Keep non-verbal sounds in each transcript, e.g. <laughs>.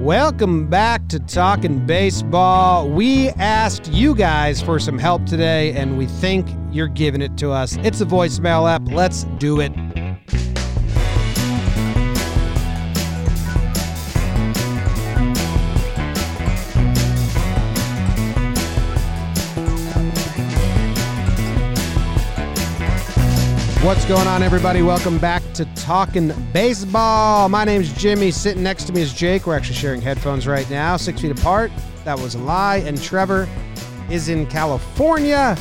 Welcome back to Talking Baseball. We asked you guys for some help today, and we think you're giving it to us. It's a voicemail app. Let's do it. What's going on, everybody? Welcome back to Talking Baseball. My name's Jimmy. Sitting next to me is Jake. We're actually sharing headphones right now, six feet apart. That was a lie. And Trevor is in California.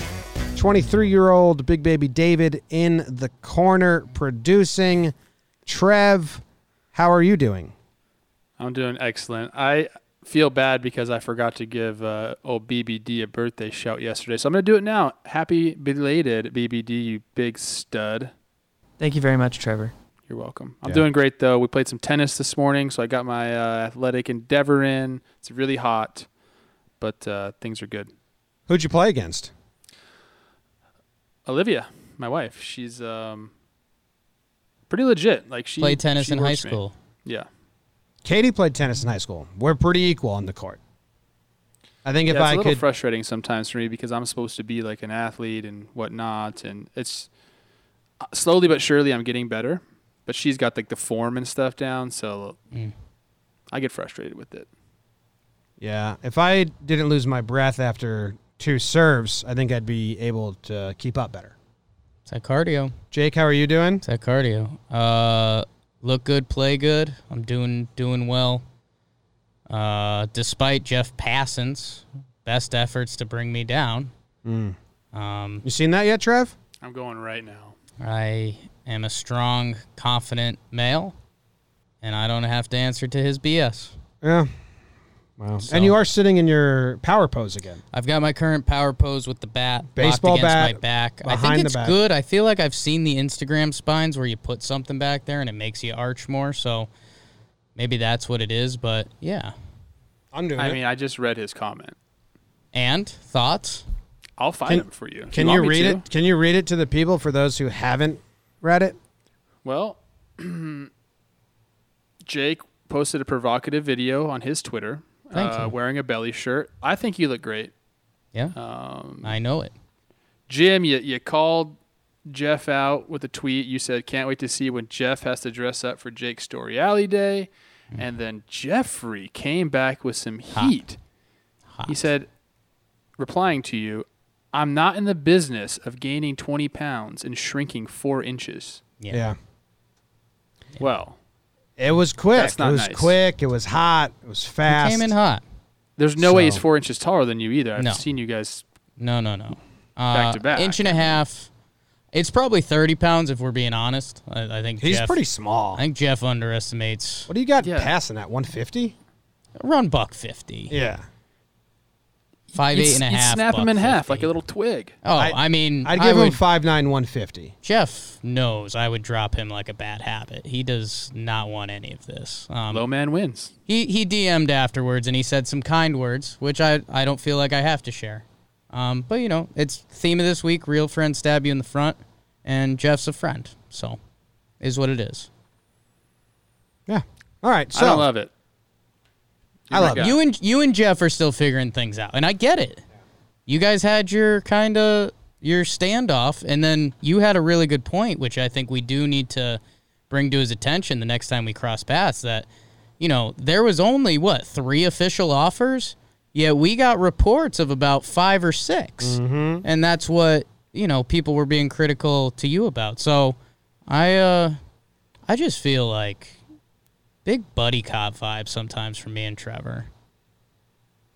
23 year old big baby David in the corner producing. Trev, how are you doing? I'm doing excellent. I feel bad because I forgot to give uh, old BBD a birthday shout yesterday. So I'm going to do it now. Happy belated BBD, you big stud. Thank you very much, Trevor. You're welcome. I'm Yeah. doing great though. We played some tennis this morning, so I got my uh, athletic endeavor in. It's really hot, but uh, things are good. Who'd you play against? Olivia, my wife, she's um, pretty legit. Like she Played tennis she in high works for me. school. Yeah. Katie played tennis in high school. We're pretty equal on the court. I think if yeah, it's I a little could. frustrating sometimes for me because I'm supposed to be like an athlete and whatnot, and it's uh, slowly but surely I'm getting better. But she's got like the form and stuff down, so Mm. I get frustrated with it. Yeah, if I didn't lose my breath after two serves, I think I'd be able to keep up better. It's that cardio. Jake, how are you doing? It's that cardio. Uh, look good, play good. I'm doing doing well. Uh, despite Jeff Passan's best efforts to bring me down, Mm. um, You seen that yet, Trev? I'm going right now. I am a strong, confident male, and I don't have to answer to his BS. Yeah. Wow. So- And you are sitting in your power pose again. I've got my current power pose with the bat Baseball against bat my back. I behind think the it's good. I feel like I've seen the Instagram spines where you put something back there and it makes you arch more. So maybe that's what it is. But yeah. I'm doing I it. mean, I just read his comment. And thoughts? I'll find Can- him for you. Can you, you, read it? Can you read it to the people for those who haven't read it? Well, <clears throat> Jake posted a provocative video on his Twitter, Thank uh, you. wearing a belly shirt. I think you look great. Yeah, Um, I know it. Jim, you, you called Jeff out with a tweet. You said, can't wait to see when Jeff has to dress up for Jake's Storiale Day. And then Jeffrey came back with some Hot. heat. Hot. He said, replying to you, I'm not in the business of gaining 20 pounds and shrinking four inches. Yeah. Yeah. Well, It was quick. That's not it was nice. quick. It was hot. It was fast. He fast. came in hot. there's no way he's four inches taller than you either. I've No. seen you guys. No, no, no. Back Uh, to back. Inch and a half. It's probably 30 pounds if we're being honest. I, I think He's Jeff, pretty small. I think Jeff underestimates What do you got Yeah. passing that? 150? around buck 50. Yeah. Five, You'd, eight and a you'd snap him buck in half like a little twig. Oh, I- I, mean, I'd I give him would- 5'9", 150. Jeff knows I would drop him like a bad habit. He does not want any of this. Um, Low man wins. he he DM'd afterwards and he said some kind words, which I I don't feel like I have to share. Um, but you know, it's theme of this week: real friends stab you in the front, and Jeff's a friend, so is what it is. Yeah. All right. So I don't love it. I You're love You and you and Jeff are still figuring things out, and I get it. You guys had your kind of your standoff, and then you had a really good point, which I think we do need to bring to his attention the next time we cross paths. That you know there was only what three official offers, yet we got reports of about five or 6 and that's what you know people were being critical to you about. So I uh I just feel like big buddy cop vibe sometimes for me and Trevor.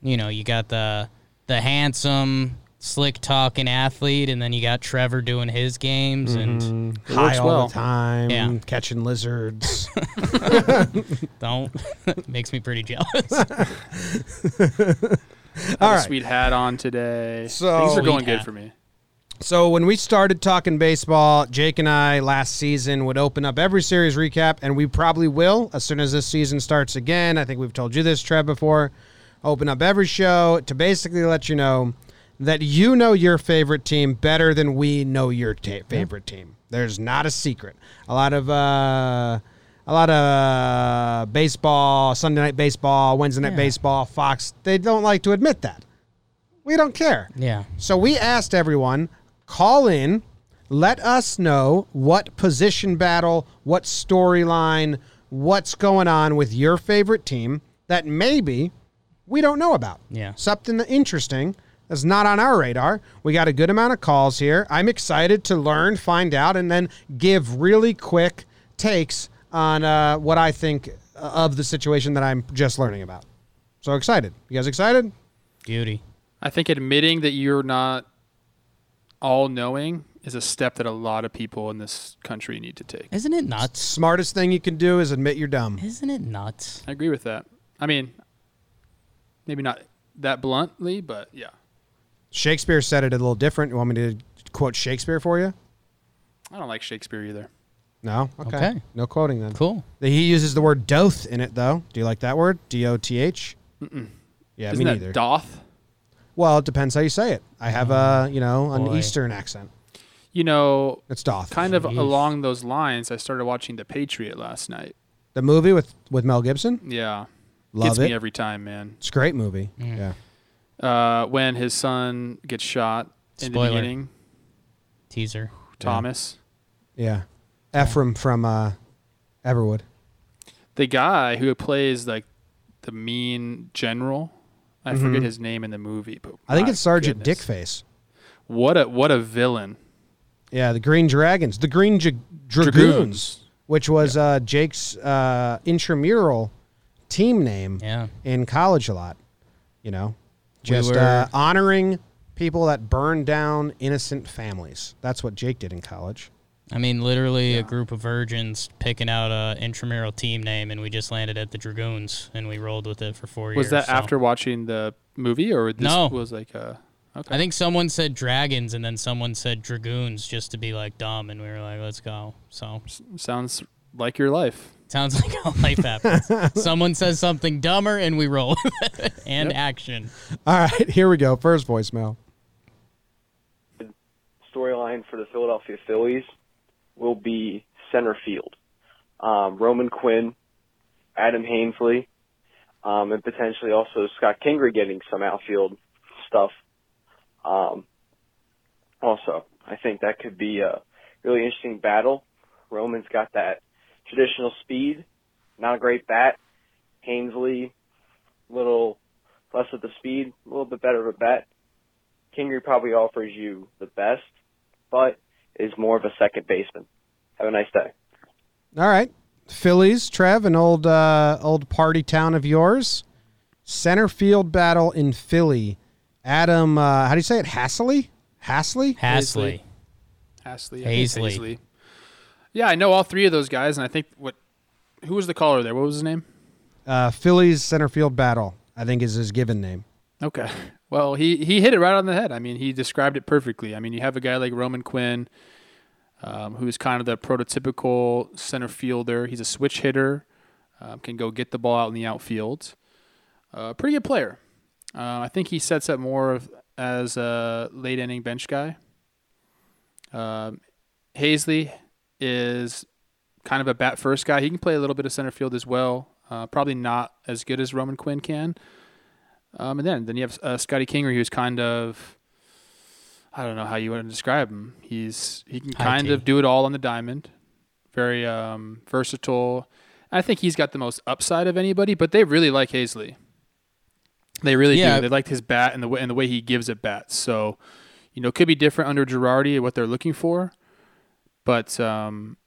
You know, you got the the handsome, slick talking athlete, and then you got Trevor doing his games, and mm-hmm. It High all well. the time, Yeah. catching lizards. <laughs> <laughs> don't <laughs> makes me pretty jealous. Have All a right. sweet hat on today. So- Things are going good for me. So when we started talking baseball, Jake and I last season would open up every series recap, and we probably will as soon as this season starts again. I think we've told you this, Trev, before. Open up every show to basically let you know that you know your favorite team better than we know your ta- favorite team. There's not a secret. A lot of uh, a lot of uh, baseball, Sunday night baseball, Wednesday night Yeah. baseball, Fox. They don't like to admit that. We don't care. yeah, So we asked everyone, call in, let us know what position battle, what storyline, what's going on with your favorite team that maybe we don't know about. Yeah. Something interesting that's not on our radar. We got a good amount of calls here. I'm excited to learn, find out, and then give really quick takes on uh, what I think of the situation that I'm just learning about. So excited. You guys excited? beauty. I think admitting that you're not all knowing is a step that a lot of people in this country need to take. Isn't it nuts? Smartest thing you can do is admit you're dumb. Isn't it nuts? I agree with that. I mean, maybe not that bluntly, but yeah. Shakespeare said it a little different. You want me to quote Shakespeare for you? I don't like Shakespeare either. No? Okay. Okay. No quoting then. Cool. He uses the word doth in it, though. Do you like that word? D O T H? Yeah, Isn't me that neither. doth? Well, it depends how you say it. I have a, you know, an boy. Eastern accent. You know, It's doth. kind of Jeez. along those lines, I started watching The Patriot last night. The movie with, with Mel Gibson? Yeah. Love Gets it. me every time, man. it's a great movie. Mm. Yeah. Uh, when his son gets shot in the beginning, Teaser. Thomas, Yeah. Ephraim from uh, Everwood. the guy who plays like the mean general, I forget his name in the movie, but Mm-hmm. I think it's Sergeant goodness. Dickface. What a what a villain! Yeah, the Green Dragons. The Green J- Dragoons. Dragoons. which was uh, Jake's uh, intramural team name Yeah. in college a lot. You know, We just were- uh, honoring people that burned down innocent families. That's what Jake did in college. I mean, literally a group of virgins picking out a intramural team name, and we just landed at the Dragoons, and we rolled with it for four years. Was that so- after watching the movie, or this No. was like a? Okay. I think someone said dragons, and then someone said dragoons, just to be like dumb, and we were like, "Let's go." So sounds like your life. sounds like how life <laughs> happens. someone says something dumber, and we roll <laughs> and Yep. action. All right, here we go. First voicemail. storyline for the Philadelphia Phillies will be center field. Um, Roman Quinn, Adam Haseley, um, and potentially also Scott Kingery getting some outfield stuff. Um, also, I think that could be a really interesting battle. Roman's got that traditional speed, not a great bat. Haseley, little less of the speed, a little bit better of a bat. Kingery probably offers you the best, but is more of a second baseman. Have a nice day. All right, Phillies. Trev, an old uh, old party town of yours. Center field battle in Philly. Adam, uh, how do you say it? Hassley. Hassley. Hasley. Hasley, I think Hazley. Yeah, I know all three of those guys, and I think what who was the caller there? What was his name? Uh, Phillies center field battle. I think is his given name. Okay. Well, he he hit it right on the head. I mean, he described it perfectly. I mean, you have a guy like Roman Quinn, um, who's kind of the prototypical center fielder. He's a switch hitter, um, can go get the ball out in the outfield. Uh, pretty good player. Uh, I think he sets up more of as a late inning bench guy. Um, Hazley is kind of a bat first guy. He can play a little bit of center field as well. Uh, probably not as good as Roman Quinn can. Um, and then then you have uh, Scotty Kingery, who's kind of I don't know how you want to describe him. He's he can kind of do it all on the diamond. Very um, versatile. I think he's got the most upside of anybody, but they really like Hazley. They really Yeah. do. They like his bat and the way and the way he gives at bats. So, you know, it could be different under Girardi what they're looking for, but um,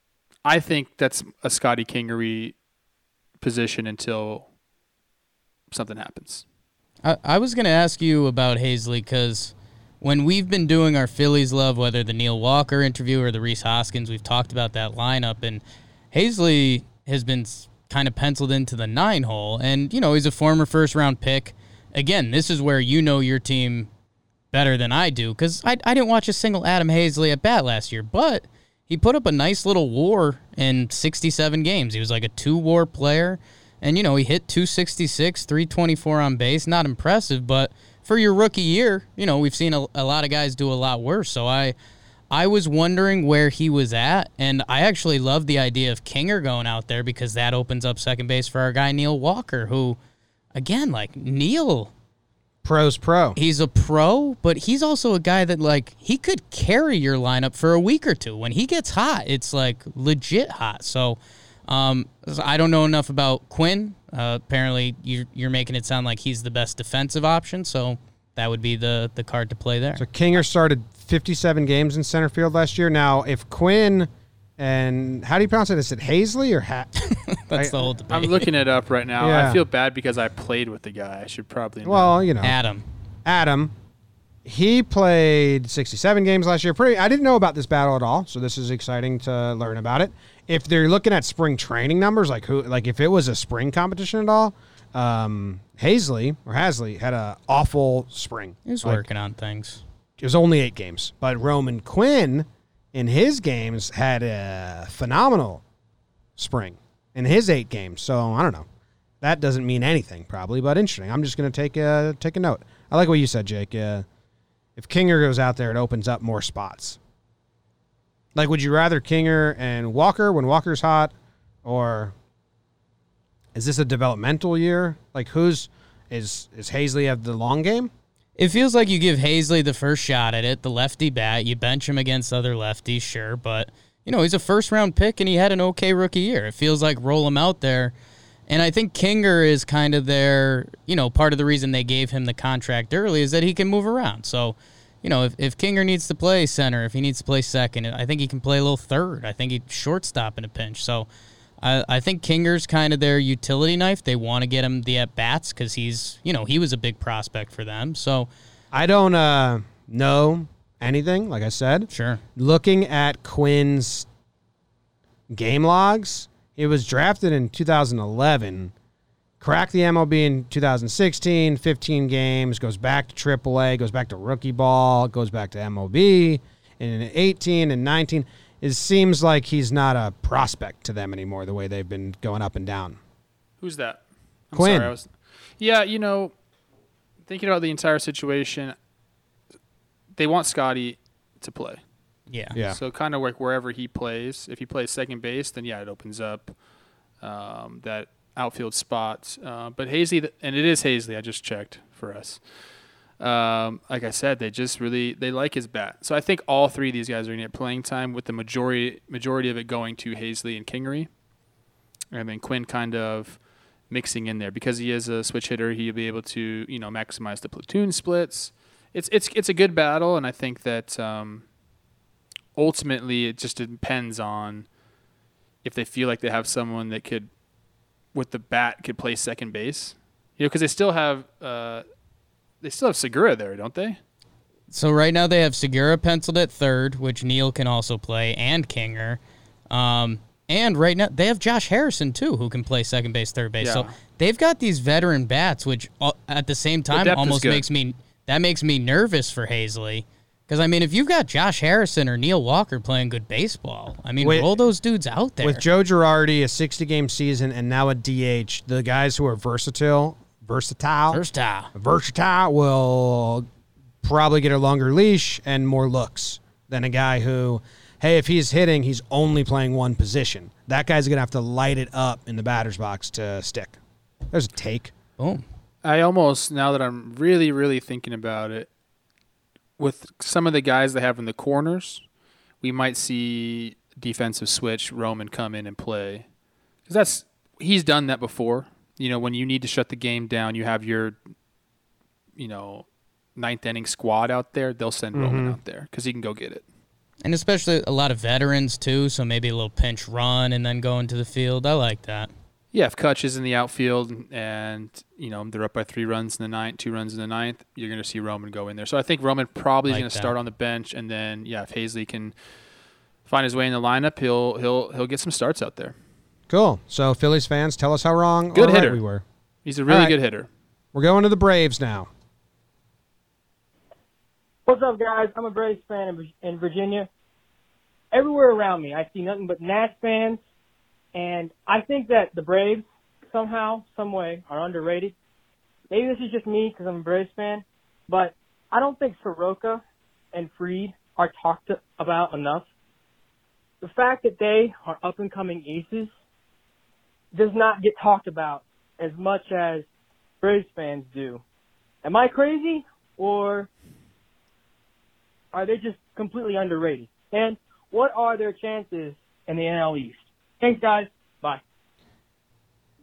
I think that's a Scotty Kingery position until something happens. I, I was going to ask you about Hazley because when we've been doing our Phillies love, whether the Neil Walker interview or the Rhys Hoskins, we've talked about that lineup, and Hazley has been kind of penciled into the nine hole, and you know he's a former first round pick. Again, this is where you know your team better than I do because I, I didn't watch a single Adam Hazley at bat last year, but he put up a nice little war in 67 games. He was like a two war player. And, you know, he hit 266, 324 on base. Not impressive, but for your rookie year, you know, we've seen a, a lot of guys do a lot worse. So I. I was wondering where he was at, and I actually love the idea of Kinger going out there because that opens up second base for our guy Neil Walker, who, again, like Neil Pro's pro. He's a pro, but he's also a guy that like he could carry your lineup for a week or two. When he gets hot, it's like legit hot. So um, I don't know enough about Quinn. Uh, apparently, you're, you're making it sound like he's the best defensive option. So that would be the the card to play there. So Kinger started 57 games in center field last year. Now, if Quinn and how do you pronounce it? Is it Hazley or Hat? <laughs> That's the whole debate. I'm looking it up right now. Yeah. I feel bad because I played with the guy. I should probably. Know. well, you know, Adam. Adam. He played 67 games last year. Pretty. I didn't know about this battle at all, so this is exciting to learn about it. If they're looking at spring training numbers, like who, like if it was a spring competition at all, um, Hazley or Hasley had an awful spring. He was Like, working on things. It was only eight games, but Roman Quinn in his games had a phenomenal spring in his eight games. So I don't know. That doesn't mean anything, probably, but interesting. I'm just going to take a take a note. I like what you said, Jake. Uh, if Kinger goes out there, it opens up more spots. Like, would you rather Kinger and Walker when Walker's hot, or is this a developmental year? Like, who's is is Hazley have the long game? It feels like you give Hazley the first shot at it, the lefty bat. You bench him against other lefties, sure, but you know he's a first round pick and he had an okay rookie year. It feels like roll him out there, and I think Kinger is kind of their, you know, part of the reason they gave him the contract early is that he can move around. So, you know, if, if Kinger needs to play center, if he needs to play second, I think he can play a little third. I think he shortstop in a pinch. So. I, I think Kinger's kind of their utility knife. They want to get him the at bats because he's, you know, he was a big prospect for them. So, I don't uh, know anything, like I said. sure. Looking at Quinn's game logs, he was drafted in 2011, cracked the MLB in 2016, 15 games, goes back to AAA, goes back to rookie ball, goes back to MLB, and in 18 and 19. It seems like he's not a prospect to them anymore, the way they've been going up and down. Who's that? I'm Quinn. Sorry, I was, yeah, you know, thinking about the entire situation, they want Scotty to play. Yeah. Yeah. So kind of like wherever he plays, if he plays second base, then yeah, it opens up um, that outfield spot. Uh, but Hazley, and it is Hazley. I just checked for us. Um, like I said, they just really they like his bat. So I think all three of these guys are going to get playing time, with the majority majority of it going to Hazley and Kingery, and then Quinn kind of mixing in there because he is a switch hitter. He'll be able to you know maximize the platoon splits. It's it's it's a good battle, and I think that. Um, ultimately it just depends on if they feel like they have someone that could with the bat could play second base you know because they still have uh, they still have Segura there don't they So right now they have Segura penciled at third, which Neil can also play, and Kinger. Um, and right now they have Josh Harrison too, who can play second base, third base. So they've got these veteran bats, which uh, at the same time is almost makes me that makes me nervous for Hazley. Because I mean, if you've got Josh Harrison or Neil Walker playing good baseball, I mean, Wait, roll those dudes out there. With Joe Girardi, a 60 game season, and now a DH, the guys who are versatile, versatile, First time. versatile will probably get a longer leash and more looks than a guy who, hey, if he's hitting, he's only playing one position. That guy's going to have to light it up in the batter's box to stick. There's a take. Boom. I almost now that I'm really really thinking about it with some of the guys they have in the corners we might see defensive switch Roman come in and play because that's he's done that before you know when you need to shut the game down you have your you know ninth inning squad out there they'll send Roman mm-hmm. out there because he can go get it And especially a lot of veterans too, so maybe a little pinch run and then go into the field. I like that. Yeah, if Kutch is in the outfield and you know they're up by three runs in the ninth, two runs in the ninth, you're going to see Roman go in there. So I think Roman probably is going to start on the bench, and then yeah, if Hazley can find his way in the lineup, he'll he'll he'll get some starts out there. Cool. So Phillies fans, tell us how wrong Good or right hitter. we were. He's a really right. good hitter. We're going to the Braves now. What's up, guys? I'm a Braves fan in, in Virginia. Everywhere around me, I see nothing but Nats fans, and I think that the Braves somehow, some way, are underrated. Maybe this is just me because I'm a Braves fan, but I don't think Soroka and Fried are talked about enough. The fact that they are up and coming aces does not get talked about as much as Braves fans do. Am I crazy or are they just completely underrated? And what are their chances in the NL East? Thanks, guys. Bye.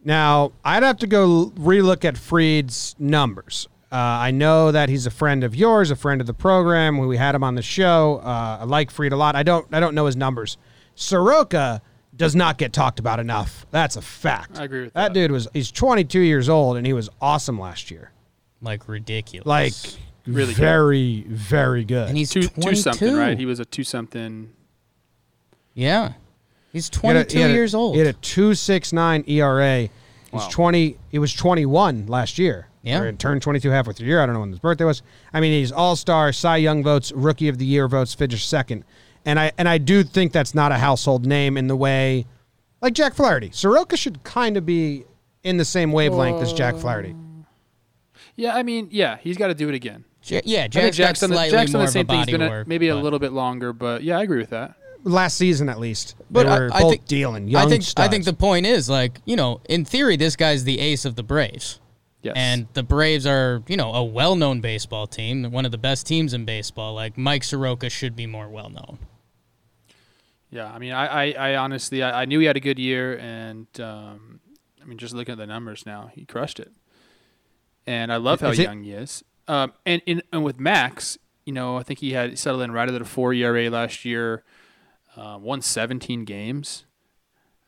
Now, I'd have to go relook at Fried's numbers. Uh, I know that he's a friend of yours, a friend of the program. We had him on the show. Uh, I like Freed a lot. I don't. I don't know his numbers. Soroka does not get talked about enough. That's a fact. I agree with that. that. dude was. He's 22 years old and he was awesome last year. Like ridiculous. Like Really good. very, very good. and he's Two 22. two something, right? He was a two something. yeah. He's He a- 22 he had a- years old. He had a 2.69 ERA. He's Wow. 20. He was 21 last year. Yeah. Or turned 22 halfway through the year. I don't know when his birthday was. I mean, he's All Star, Cy Young votes, Rookie of the Year votes, finished second. And I and I do think that's not a household name in the way, like Jack Flaherty. Soroka should kind of be in the same wavelength as Jack Flaherty. Yeah, I mean, yeah, he's got to do it again. Ja- yeah, I think Jack's, Jack's got done the, Jack's done the same thing. He's body been a, work, maybe a little bit longer, but yeah, I agree with that. Last season, at least, But I- were I both think- dealing young I think I think the point is like you know in theory this guy's the ace of the Braves. Yes. And the Braves are, you know, a well-known baseball team, one of the best teams in baseball. Like Mike Soroka should be more well-known. Yeah, I mean, I, I, I honestly, I, I knew he had a good year, and um, I mean, just looking at the numbers now, he crushed it. And I love how Is it- young he is. Um, and, in, and with Max, you know, I think he had settled in right at a four ERA last year, uh, won 17 games,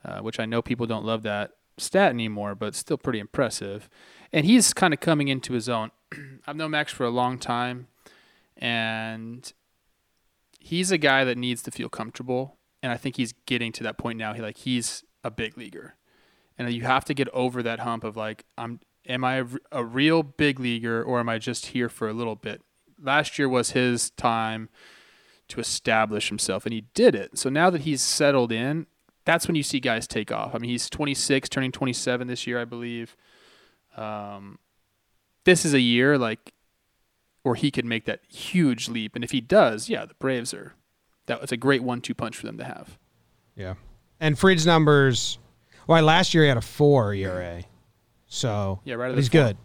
uh, which I know people don't love that stat anymore, but still pretty impressive. And he's kind of coming into his own. <clears throat> I've known Max for a long time, and he's a guy that needs to feel comfortable, and I think he's getting to that point now. He like he's a big leaguer, and you have to get over that hump of like, I'm am I a, a real big leaguer or am I just here for a little bit? Last year was his time to establish himself, and he did it. So now that he's settled in, that's when you see guys take off. I mean, he's 26, turning 27 this year, I believe. Um, this is a year like where he could make that huge leap, and if he does, yeah, the Braves are that was a great one-two punch for them to have. Yeah. And Fried's numbers, well, last year he had a four ERA. So Yeah, right at but the he's good.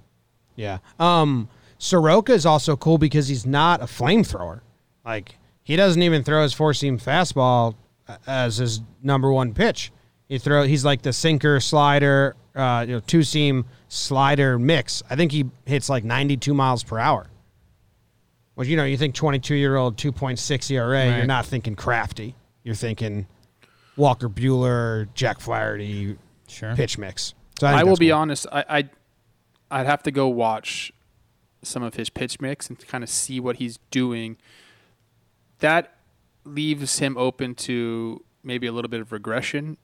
Yeah. Um, Soroka is also cool because he's not a flamethrower. Like he doesn't even throw his four seam fastball uh, as his number one pitch. He throw he's like the sinker slider, uh, you know, two seam slider mix. I think he hits like 92 miles per hour. Well, you know, you think 22 year old 2.6 ERA, you're not thinking crafty. You're thinking Walker Buehler, Jack Flaherty Sure. pitch mix. So I, I will be cool. honest. I, I I'd have to go watch some of his pitch mix and kind of see what he's doing. That leaves him open to maybe a little bit of regression.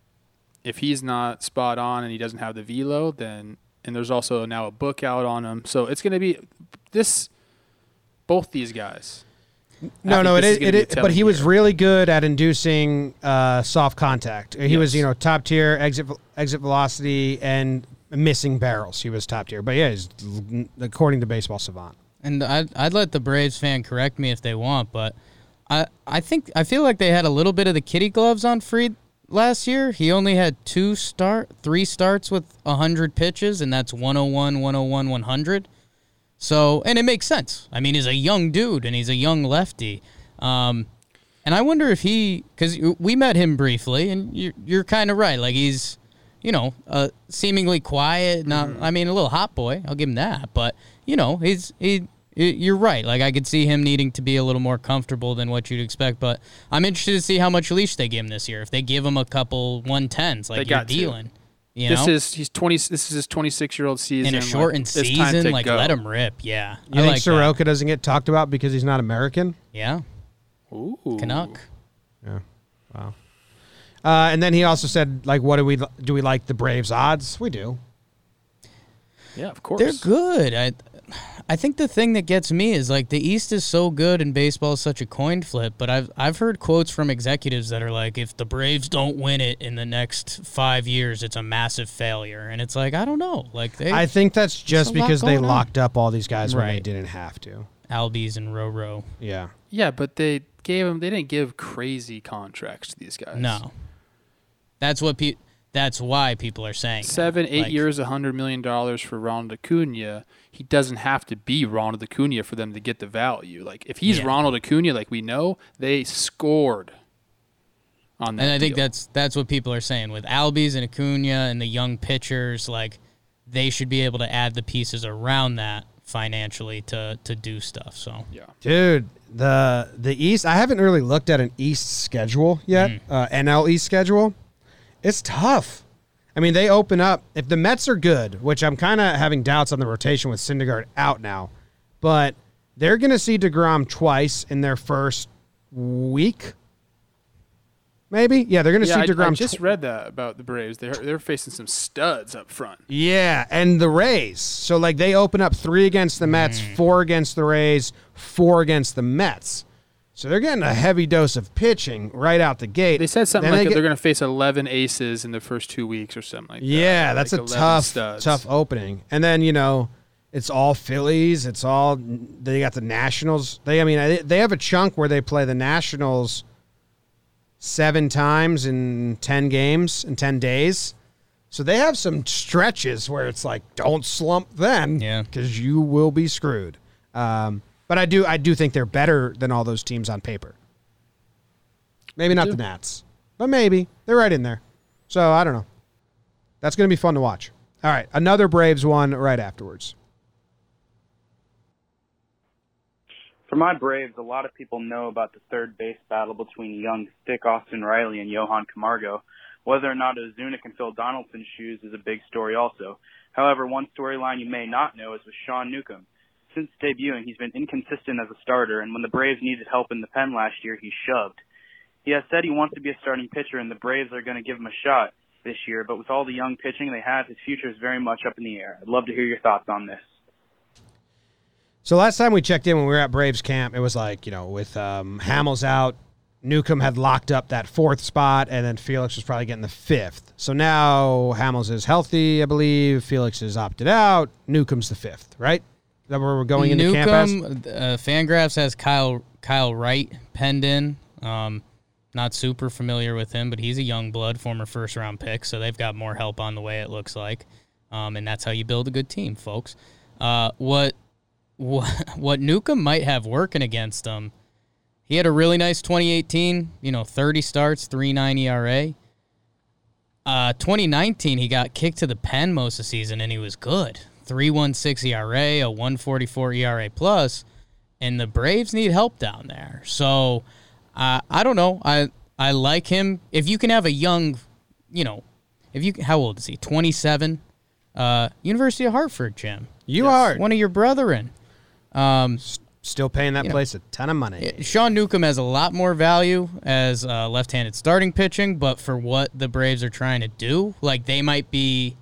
If he's not spot on and he doesn't have the velo, then and there's also now a book out on him, so it's going to be this. Both these guys. No, no, it this is. is It be a is but telling he was really good at inducing uh, soft contact. He was, you know, top tier exit exit velocity and missing barrels. He was top tier. But yeah, he's according to Baseball Savant. And I'd, I'd let the Braves fan correct me if they want, but I I think I feel like they had a little bit of the kitty gloves on Fried last year. He only had two start, three starts with 100 pitches, and that's 101, 101, 100. So, and it makes sense. I mean, he's a young dude and he's a young lefty. Um, and I wonder if he, because we met him briefly, and you're, you're kind of right. Like he's, you know, uh, seemingly quiet. Not, I mean, a little hot boy. I'll give him that. But you know, he's he. Y- You're right. Like I could see him needing to be a little more comfortable than what you'd expect. But I'm interested to see how much leash they give him this year. If they give him a couple 110s, like They you're got to. dealing. You this is he's twenty. This is his twenty six year old season. in a like, shortened it's time season, like go. let him rip. Yeah, You I think like that. Soroka doesn't get talked about because he's not American? Yeah, Ooh. Canuck. Yeah. Wow. Uh, and then he also said, like, what do we do? We like the Braves odds? We do. Yeah, of course. They're good. I I think the thing that gets me is like the East is so good and baseball is such a coin flip, but I've I've heard quotes from executives that are like if the Braves don't win it in the next 5 years it's a massive failure and it's like I don't know. Like they I think that's just because they going on. locked up all these guys when they didn't have to. Albies and Roro. Yeah. Yeah, but they gave them They didn't give crazy contracts to these guys. No. That's what pe- that's why people are saying that. Seven, eight Like, years, a hundred million dollars for Ronald Acuna. He doesn't have to be Ronald Acuna for them to get the value. Like if he's Yeah. Ronald Acuna, like we know, they scored on that. And I think that's that's what people are saying with Albies and Acuna and the young pitchers. Like they should be able to add the pieces around that financially to to do stuff. So yeah. Dude, the the East. I haven't really looked at an East schedule yet. Mm. Uh, NL East schedule. It's tough. I mean, they open up. If the Mets are good, which I'm kind of having doubts on the rotation with Syndergaard out now, but they're going to see Degrom twice in their first week. Maybe, yeah, they're going to Yeah, see I, Degrom. I just tw- read that about the Braves. They're they're facing some studs up front. Yeah, and the Rays. So like they open up three against the Mets, Mm. four against the Rays, four against the Mets. So they're getting a heavy dose of pitching right out the gate. They said something Then like they they're going to face 11 aces in the first two weeks or something like that. Yeah, Like that's a tough, studs. tough opening. And then you know, it's all Phillies. It's all they got the Nationals. They, I mean, they- they have a chunk where they play the Nationals seven times in ten games in ten days. So they have some stretches where it's like, don't slump then, Yeah. because you will be screwed. Um, but I do, I do think they're better than all those teams on paper. Maybe not the Nats, but maybe they're right in there. So I don't know. That's going to be fun to watch. All right, another Braves one right afterwards. For my Braves, a lot of people know about the third base battle between young stick Austin Riley and Johan Camargo. Whether or not Ozuna can fill Donaldson's shoes is a big story also. However, one storyline you may not know is with Sean Newcomb. Since debuting, he's been inconsistent as a starter, and when the Braves needed help in the pen last year, he shoved. He has said he wants to be a starting pitcher, and the Braves are going to give him a shot this year, but with all the young pitching they have, his future is very much up in the air. I'd love to hear your thoughts on this. So last time we checked in when we were at Braves camp, it was like you know with um, Hamels out, Newcomb had locked up that fourth spot, and then Felix was probably getting the fifth. So now Hamels is healthy, I believe. Felix is opted out. Newcomb's the fifth, right? That where we're going into camp as? Newcomb, uh, Fangraphs has Kyle Kyle Wright penned in. Um, not super familiar with him, but he's a young blood, former first round pick, so they've got more help on the way. It looks like, um, and that's how you build a good team, folks. Uh, what <laughs> what what Newcomb might have working against him? He had a really nice 2018. You know, 30 starts, 3.9 ERA. Uh, 2019, he got kicked to the pen most of the season, and he was good. 3.16 ERA, a 144 ERA plus, and the Braves need help down there. So, uh, I don't know. I I like him. If you can have a young, you know, if you how old is he? 27. Uh, University of Hartford, Jim. You are One of your brethren. Um, still paying that you know, place a ton of money. yeah, Sean Newcomb has a lot more value as uh, left-handed starting pitching, but for what the Braves are trying to do, like they might be,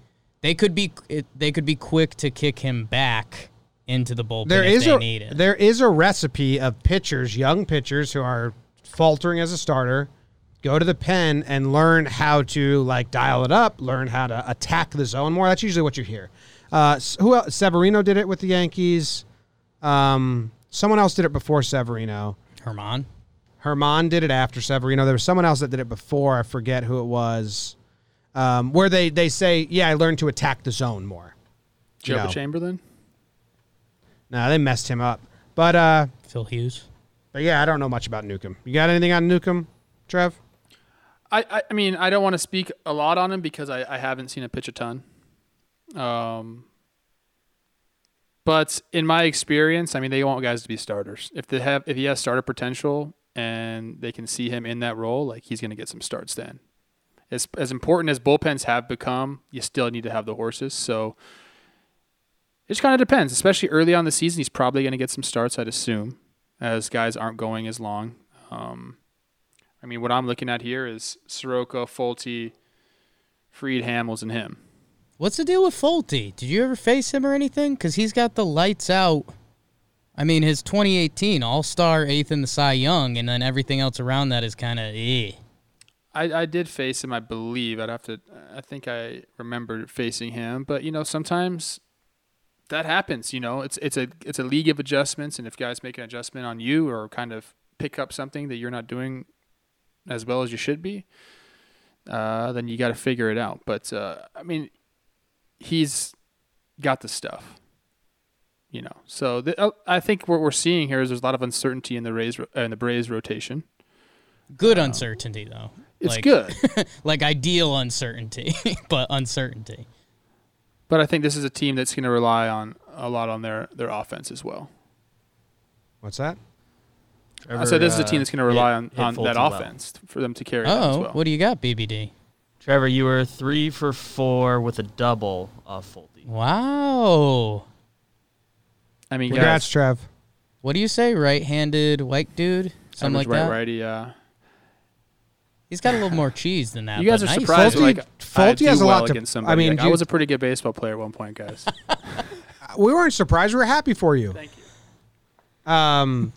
they could be, they could be quick to kick him back into the bullpen there if is they a need it. there is a recipe of pitchers, young pitchers who are faltering as a starter, go to the pen and learn how to like dial it up, learn how to attack the zone more. That's usually what you hear. Uh, who else? Severino did it with the Yankees. Um, someone else did it before Severino. Herman. Herman did it after Severino. There was someone else that did it before. I forget who it was. Um, where they they say, "Yeah, I learned to attack the zone more." Joe No. Chamberlain. No, they messed him up. But uh, Phil Hughes. But yeah, I don't know much about Newcomb. You got anything on Newcomb, Trev? I, I, I mean, I don't want to speak a lot on him because I, I haven't seen him pitch a ton. Um, but in my experience, I mean, they want guys to be starters. If they have, if he has starter potential and they can see him in that role, like he's going to get some starts then. As as important as bullpens have become, you still need to have the horses. So it just kind of depends, especially early on the season. He's probably going to get some starts, I'd assume, as guys aren't going as long. Um, I mean, what I'm looking at here is Soroka, Folty, Fried, Hamels, and him. What's the deal with Folty? Did you ever face him or anything? Because he's got the lights out. I mean, his 2018 All Star, eighth in the Cy Young, and then everything else around that is kind of eh. I, I did face him, I believe. I'd have to. I think I remember facing him, but you know, sometimes that happens. You know, it's it's a it's a league of adjustments, and if guys make an adjustment on you or kind of pick up something that you're not doing as well as you should be, uh, then you got to figure it out. But uh, I mean, he's got the stuff. You know, so the, uh, I think what we're seeing here is there's a lot of uncertainty in the Rays uh, in the Braves rotation. Good uncertainty though. It's like, good. <laughs> like ideal uncertainty, <laughs> but uncertainty. But I think this is a team that's going to rely on a lot on their, their offense as well. What's that? I said this is a team that's going to rely hit- on, on Folty that well. offense for them to carry that as Oh, well. what do you got, BBD? Trevor, you were three for four with a double of Folty. Wow. I mean, Congrats, guys, Trev. What do you say? Right-handed white dude, something average like right that. righty. Uh, He's got a little more cheese than that. you guys but are nice. surprised. Folty- like, I Folty do has a lot well to- against somebody. I mean, Like, do I was a pretty good baseball player at one point, guys. <laughs> We weren't surprised. We were happy for you. Thank you. Um,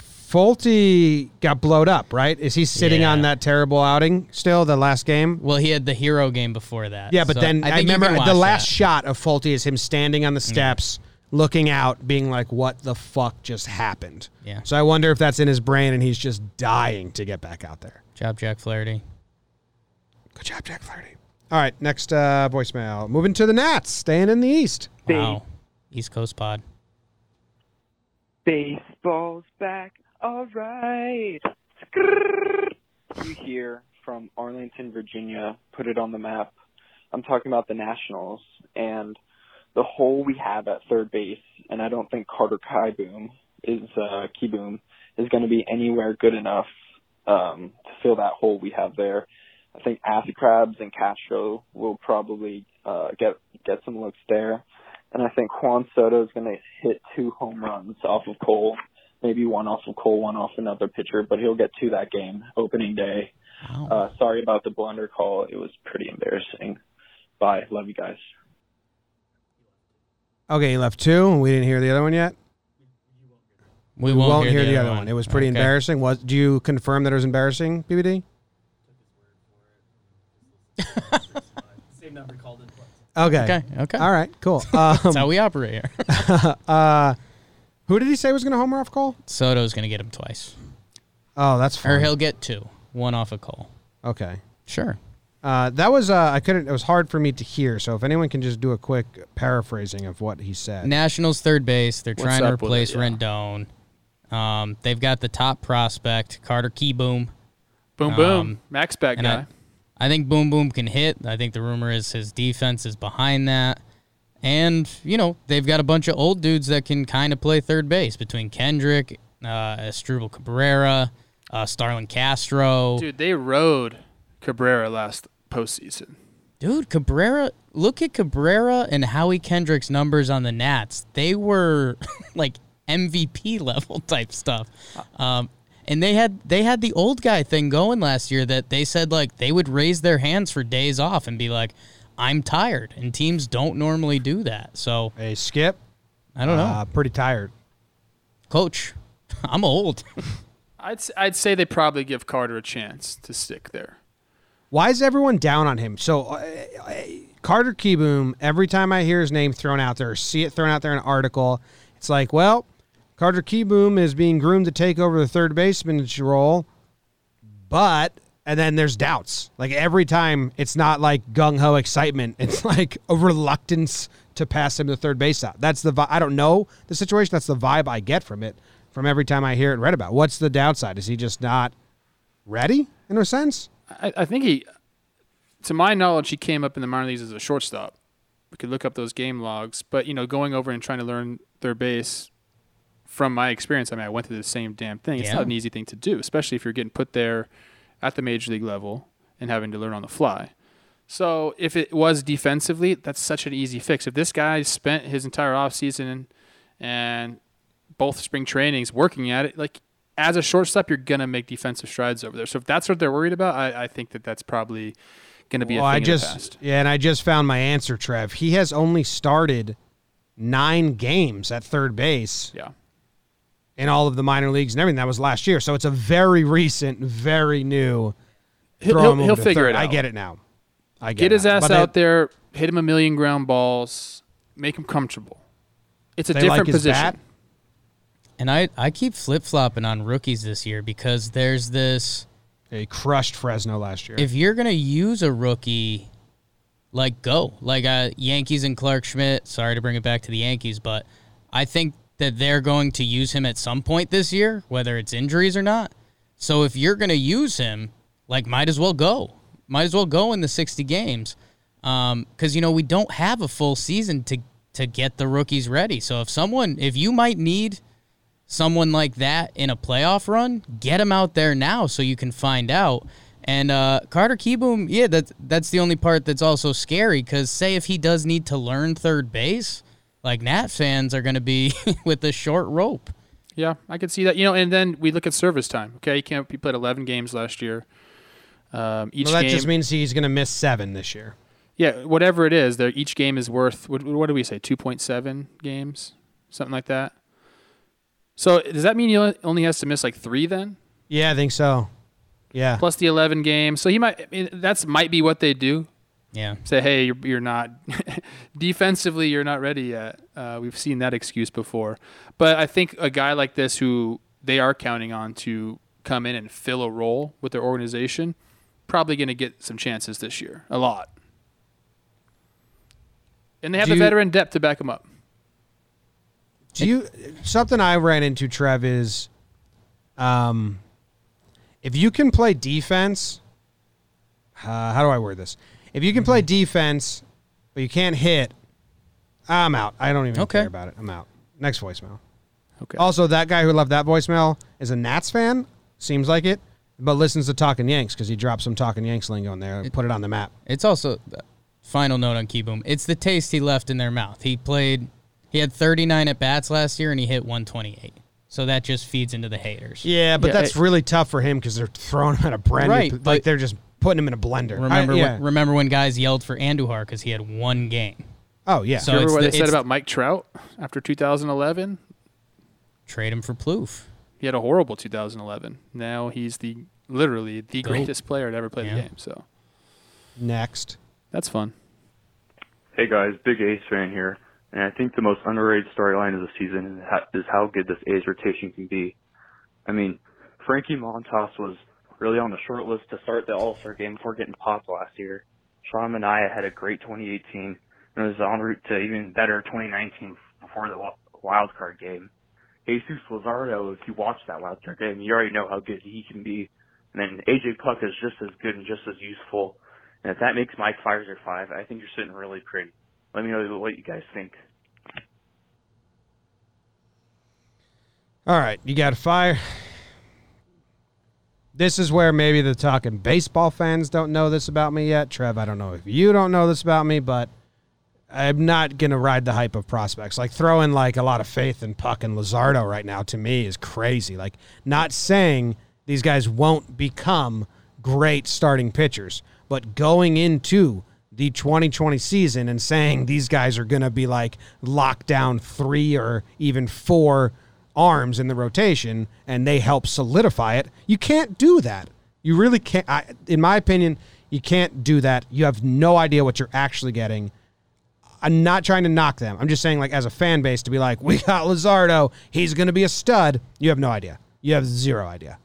Folty got blowed up, right? Is he sitting Yeah. on that terrible outing still? The last game. Well, he had the hero game before that. Yeah, but so then I, think you remember the last that. Mm. shot of Folty is him standing on the steps, looking out, being like, "What the fuck just happened?" Yeah. So I wonder if that's in his brain and he's just dying to get back out there. Job, Jack Flaherty. Good job, Jack Flaherty. All right, next uh, voicemail. Moving to the Nats, staying in the East. Wow. East Coast Pod. Baseball's back. All right. You hear from Arlington, Virginia, put it on the map. I'm talking about the Nationals and the hole we have at third base, and I don't think Carter Kieboom is uh Kieboom is going to be anywhere good enough um to fill that hole we have there. I think Ass Crabs and Castro will probably uh get get some looks there. And I think Juan Soto is going to hit two home runs off of Cole, maybe one off of Cole, one off another pitcher, but he'll get to that game opening day. Wow. Uh, sorry about the blunder call; it was pretty embarrassing. Bye, love you guys. Okay, he left two, and we didn't hear the other one yet. we We won't, hear, the, other one. It was pretty Okay. embarrassing. Was do you confirm that it was embarrassing, BBD? Same number called in. Okay. Okay. Okay. All right. Cool. <laughs> Um, That's how we operate here. <laughs> uh, who did he say was going to homer off call? Soto's going to get him twice. Oh, that's fair. Or he'll get two. One off a Cole. Okay. Sure. Uh, that was uh, I couldn't. It was hard for me to hear. So if anyone can just do a quick paraphrasing of what he said. Nationals third base. They're What's trying to up with it? replace Yeah. Rendon. Um, they've got the top prospect, Carter Kieboom. Boom, boom. Um, Max back and I- guy. I think Boom Boom can hit. I think the rumor is his defense is behind that. And, you know, they've got a bunch of old dudes that can kind of play third base between Kendrick, uh, Asdrubal Cabrera, uh, Starlin Castro. Dude. Dude, they rode Cabrera last postseason. Dude, Cabrera, look at Cabrera and Howie Kendrick's numbers on the Nats. They were <laughs> like MVP level <laughs> type stuff. Um, and they had they had the old guy thing going last year that they said like they would raise their hands for days off and be like, I'm tired. And teams don't normally do that. So Hey, Skip. I don't know. Uh, pretty tired. Coach, <laughs> I'm old. I'd s- I'd say they probably give Carter a chance to stick there. Why is everyone down on him? So uh, uh, Carter Kieboom. Every time I hear his name thrown out there, or see it thrown out there in an article, it's like, well, Carter Kieboom is being groomed to take over the third baseman's role, but and then there's doubts. Like every time, it's not like gung ho excitement. <laughs> It's like a reluctance to pass him the third base out. That's the vi- I don't know the situation. That's the vibe I get from it. From every time I hear it read about. What's the downside? Is he just not ready in a sense? I, I think he, to my knowledge, he came up in the minor leagues as a shortstop. We could look up those game logs, but you know, going over and trying to learn their base, from my experience, I mean, I went through the same damn thing. It's Yeah. not an easy thing to do, especially if you're getting put there at the major league level and having to learn on the fly. So if it was defensively, that's such an easy fix. If this guy spent his entire offseason and both spring trainings working at it, like as a shortstop, you're gonna make defensive strides over there. So if that's what they're worried about, I, I think that that's probably gonna be well, a thing I just yeah, and I just found my answer, Trev. He has only started nine games at third base Yeah. in all of the minor leagues and everything. That was last year, so it's a very recent, very new. He'll, throw he'll, he'll figure third. it out. I get it now. I get, Get his ass But out there, hit him a million ground balls, make him comfortable. It's a different like position. bat? And I, I keep flip flopping on rookies this year because there's this. He crushed Fresno last year. If you're gonna use a rookie, like go like uh, Yankees and Clarke Schmidt. Sorry to bring it back to the Yankees, but I think that they're going to use him at some point this year, whether it's injuries or not. So if you're gonna use him, like might as well go. Might as well go in the 60 games, because you know we don't have a full season to to get the rookies ready. So if someone, if you might need someone like that in a playoff run, get him out there now so you can find out. And uh, Carter Kieboom, yeah, that's that's the only part that's also scary because say if he does need to learn third base, like Nat fans are going to be <laughs> with a short rope. Yeah, I could see that. You know, and then we look at service time. Okay, he can't. He played 11 games last year. Um, each well, that game, just means he's going to miss seven this year. yeah, whatever it is, there each game is worth. What, what do we say? 2.7 games, something like that. So does that mean he only- has to miss like three then, Yeah, I think so. Yeah. plus the 11 games? So he might. I mean, that's might be what they do. Yeah. Say, hey, you're, you're not <laughs> defensively, you're not ready yet. Uh, we've seen that excuse before, but I think a guy like this who they are counting on to come in and fill a role with their organization, probably going to get some chances this year, a lot. And they have Do the veteran depth to back them up. Do you something I ran into Trev is um if you can play defense uh, how do I word this? If you can play Mm-hmm. defense but you can't hit, I'm out. I don't even Okay. care about it. I'm out. Next voicemail. Okay. Also, that guy who left that voicemail is a Nats fan. Seems like it, but listens to Talking Yanks because he dropped some Talking Yanks lingo in there and put it on the map. It's also final note on Kieboom. It's the taste he left in their mouth. He played. He had 39 at bats last year and he hit 128. So that just feeds into the haters. Yeah, but Yeah, that's it- really tough for him because they're throwing him at a brand Right, new, but- like they're just putting him in a blender. Remember, I- yeah. when, remember when guys yelled for Andujar because he had one game? oh yeah. So Remember it's what the- they said it's- about Mike Trout after 2011? Trade him for Plouffe. He had a horrible 2011. Now he's the literally the Goat. greatest player to ever play Yeah. the game. So Next. that's fun. Hey guys, big Ace fan here, and I think the most underrated storyline of the season is how good this A's rotation can be. I mean, Frankie Montas was really on the short list to start the All-Star game before getting popped last year. Sean Manaea had a great 2018 and was en route to even better 2019 before the wild card game. Jesus Luzardo, if you watch that wild card game, you already know how good he can be. And then AJ Puk is just as good and just as useful. And if that makes Mike Fiers five, I think you're sitting really pretty. Let me know what you guys think. All right, you got to fire. This is where maybe the talking baseball fans don't know this about me yet. Trev, I don't know if you don't know this about me, but I'm not going to ride the hype of prospects. Like throwing like a lot of faith in Puk and Luzardo right now to me is crazy. Like not saying these guys won't become great starting pitchers, but going into the 2020 season and saying these guys are going to be like locked down three or even four arms in the rotation and they help solidify it. You can't do that. You really can't. I, in my opinion, you can't do that. You have no idea what you're actually getting. I'm not trying to knock them. I'm just saying, like, as a fan base, to be like, we got Luzardo, he's going to be a stud. You have no idea. You have zero idea.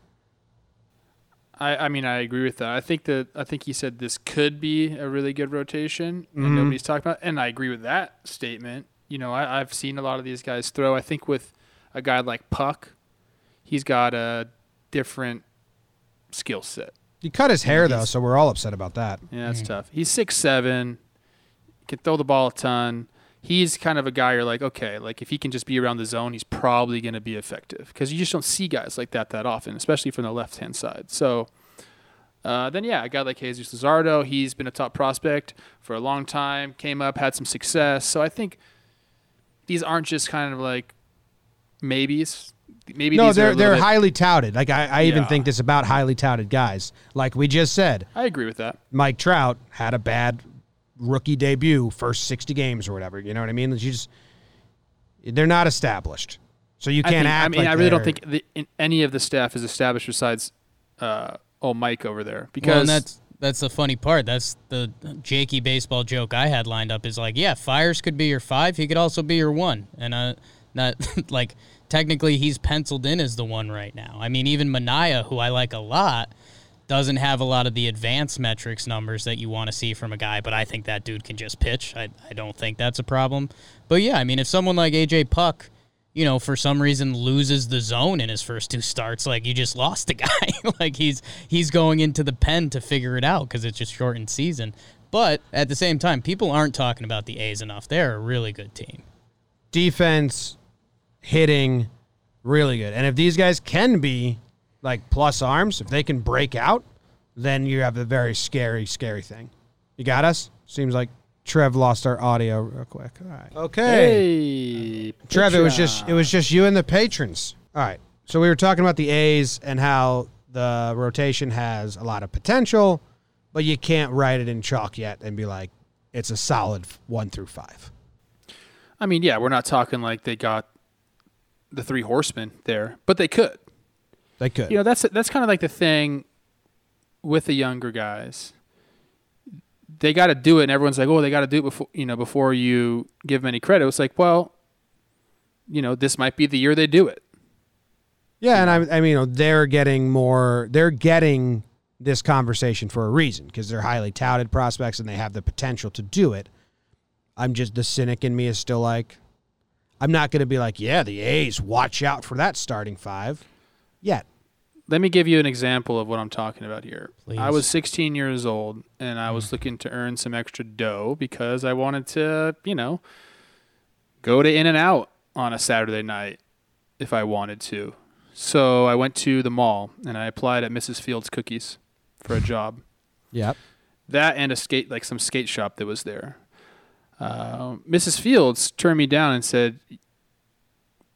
I, I mean, I agree with that. I think that I think he said this could be a really good rotation, and Mhm. nobody's talking about. And I agree with that statement. You know, I, I've seen a lot of these guys throw. I think with a guy like Puk, he's got a different skill set. He cut his hair, though, so we're all upset about that. Yeah, that's tough. He's six seven, can throw the ball a ton. He's kind of a guy you're like, okay, like if he can just be around the zone, he's probably going to be effective because you just don't see guys like that that often, especially from the left hand side. So Uh, then yeah, a guy like Jesus Luzardo, he's been a top prospect for a long time. Came up, had some success. So I think these aren't just kind of like maybes. Maybe no, these they're little they're bit- highly touted. Like I, I even Yeah. think this about highly touted guys. Like we just said, I agree with that. Mike Trout had a bad rookie debut, first sixty games or whatever. You know what I mean? You just they're not established, so you can't think- act. I mean, like I really don't think the, in, any of the staff is established besides uh, oh Mike over there Well, because and that's that's the funny part. That's the Jakey baseball joke I had lined up. Is like, yeah, Fiers could be your five. He could also be your one, and uh, not <laughs> like technically he's penciled in as the one right now. I mean, even Manaea, who I like a lot, doesn't have a lot of the advanced metrics numbers that you want to see from a guy. But I think that dude can just pitch. I I don't think that's a problem. But yeah, I mean, if someone like AJ Puk you know, for some reason loses the zone in his first two starts, like you just <laughs> lost a guy. <laughs> like he's he's going into the pen to figure it out because it's just shortened season. But at the same time, people aren't talking about the A's enough. They're a really good team. defense, hitting, really good. And if these guys can be like plus arms, if they can break out, then you have a very scary, scary thing. You got us? Seems like Trev lost our audio real quick. All right. Okay. hey, Trev, it was just it was just you and the patrons. All right. So we were talking about the A's and how the rotation has a lot of potential, but you can't write it in chalk yet and be like it's a solid one through five. I mean, yeah, we're not talking like they got the three horsemen there, but they could. They could. You know, that's that's kind of like the thing with the younger guys. They got to do it, and everyone's like, "Oh, they got to do it before you know before you give them any credit." It's like, well, you know, this might be the year they do it. Yeah, and I, I mean, you know, they're getting more. They're getting this conversation for a reason because they're highly touted prospects and they have the potential to do it. I'm just the cynic in me is still like, I'm not going to be like, yeah, the A's watch out for that starting five, yet. Let me give you an example of what I'm talking about here. Please. I was 16 years old and I was mm. looking to earn some extra dough because I wanted to, you know, go to In and Out on a Saturday night if I wanted to. So I went to the mall and I applied at Mrs. Fields Cookies for a job. Yep. That and a skate, like some skate shop that was there. Uh, Mrs. Fields turned me down and said,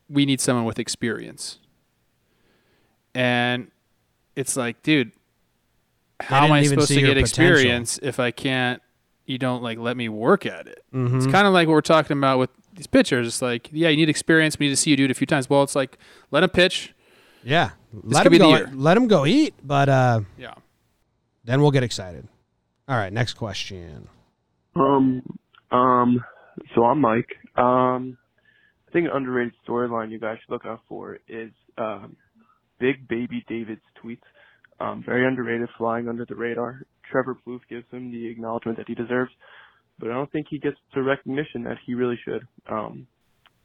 "We need someone with experience." And it's like, dude, how am I supposed to your get potential. experience if I can't? You don't like let me work at it. Mm-hmm. It's kind of like what we're talking about with these pitchers. It's like, yeah, you need experience. We need to see you do it a few times. Well, it's like let him pitch. Yeah. Let could him be the go. year. Let him go eat, but uh, Yeah. then we'll get excited. All right, next question. Um, um, so I'm Mike. Um, I think an underrated storyline you guys should look out for is um, Big Baby David's tweets. Um, very underrated, flying under the radar. Trevor Plouffe gives him the acknowledgement that he deserves, but I don't think he gets the recognition that he really should. Um,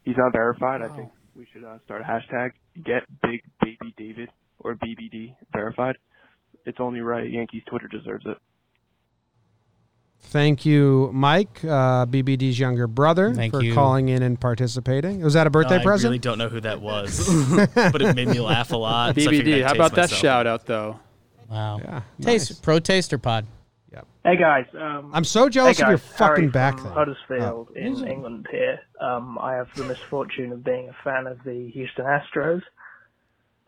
he's not verified. I think we should uh, start a hashtag Get Big Baby David or BBD verified. It's only right. Yankees Twitter deserves it. Thank you, Mike, uh, BBD's younger brother, Thank for you. calling in and participating. Was that a birthday present? I present? really don't know who that was, <laughs> but it made me laugh a lot. so I figured BBD. I'd How taste about that myself. shout out though? Wow. Yeah, Taste nice. pro taster pod. Hey guys, um, I'm so jealous hey of your guys, fucking Harry back from thing. Huddersfield Oh. in England here. Um, I have the misfortune of being a fan of the Houston Astros.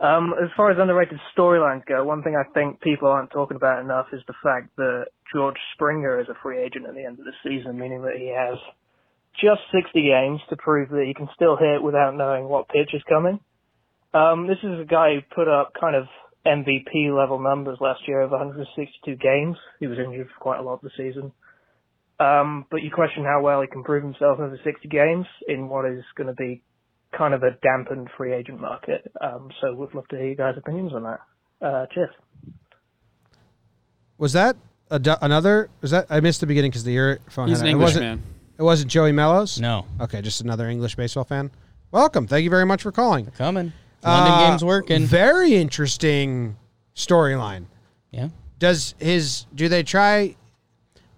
Um, as far as underrated storylines go, one thing I think people aren't talking about enough is the fact that George Springer is a free agent at the end of the season, meaning that he has just 60 games to prove that he can still hit without knowing what pitch is coming. Um, this is a guy who put up kind of MVP level numbers last year of 162 games. He was injured for quite a lot of the season. Um, but you question how well he can prove himself over 60 games in what is going to be kind of a dampened free agent market. Um, so we'd love to hear you guys' opinions on that. Uh, cheers. Was that a du- another? Was that I missed the beginning because the earphone. He's an it. It wasn't- Englishman. It wasn't Joey Mellows. No, Okay, just another English baseball fan. Welcome. Thank you very much for calling. coming. London Uh, game's working. Very interesting storyline. yeah. Does his do they try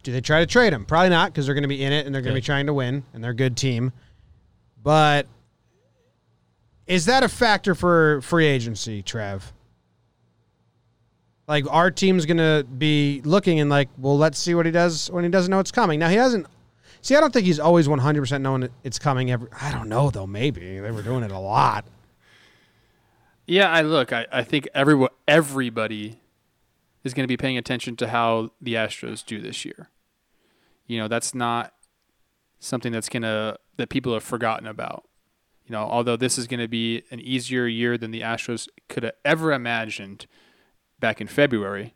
do they try to trade him? Probably not because they're going to be in it and they're going to be trying to win and they're a good team. But is that a factor for free agency, Trev? Like our team's gonna be looking and like, well, let's see what he does when he doesn't know it's coming. Now he hasn't. See, I don't think he's always one hundred percent knowing it's coming. Every I don't know though. Maybe they were doing it a lot. Yeah, I look. I, I think everyone, everybody is going to be paying attention to how the Astros do this year. You know, that's not something that's to that people have forgotten about. You know, although this is going to be an easier year than the Astros could have ever imagined back in February,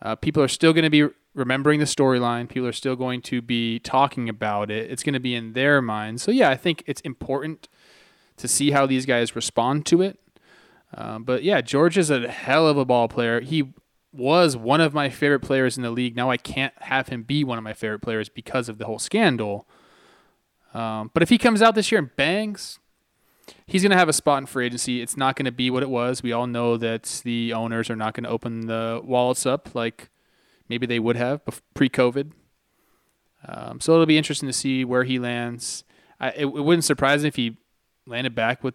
uh, people are still going to be remembering the storyline. People are still going to be talking about it. It's going to be in their minds. So yeah, I think it's important to see how these guys respond to it. Um, but yeah, George is a hell of a ball player. He was one of my favorite players in the league. Now I can't have him be one of my favorite players because of the whole scandal. Um, but if he comes out this year and bangs, he's going to have a spot in free agency. It's not going to be what it was. We all know that the owners are not going to open the wallets up like maybe they would have pre COVID. Um, so it'll be interesting to see where he lands. I, it, it, wouldn't surprise me if he landed back with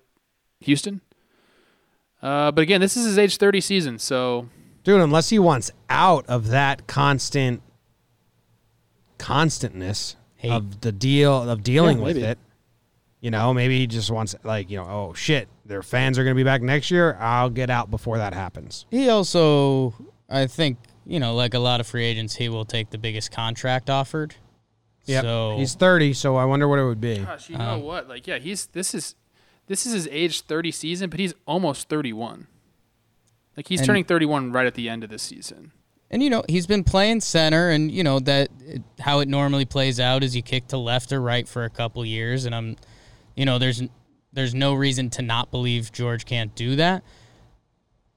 Houston. Uh, but again, this is his age 30 season, so. Dude, unless he wants out of that constant constantness Hate. of the deal of dealing yeah, with it. You know, maybe he just wants like, you know, oh shit, their fans are going to be back next year. I'll get out before that happens. He also, I think, you know, like a lot of free agents, he will take the biggest contract offered. Yeah, so, he's thirty, so I wonder what it would be. Gosh, you know um, what? Like, yeah, he's this is this is his age thirty season, but he's almost thirty one. Like he's turning thirty one right at the end of this season. And you know he's been playing center, and you know that how it normally plays out is you kick to left or right for a couple years, and I'm, you know, there's there's no reason to not believe George can't do that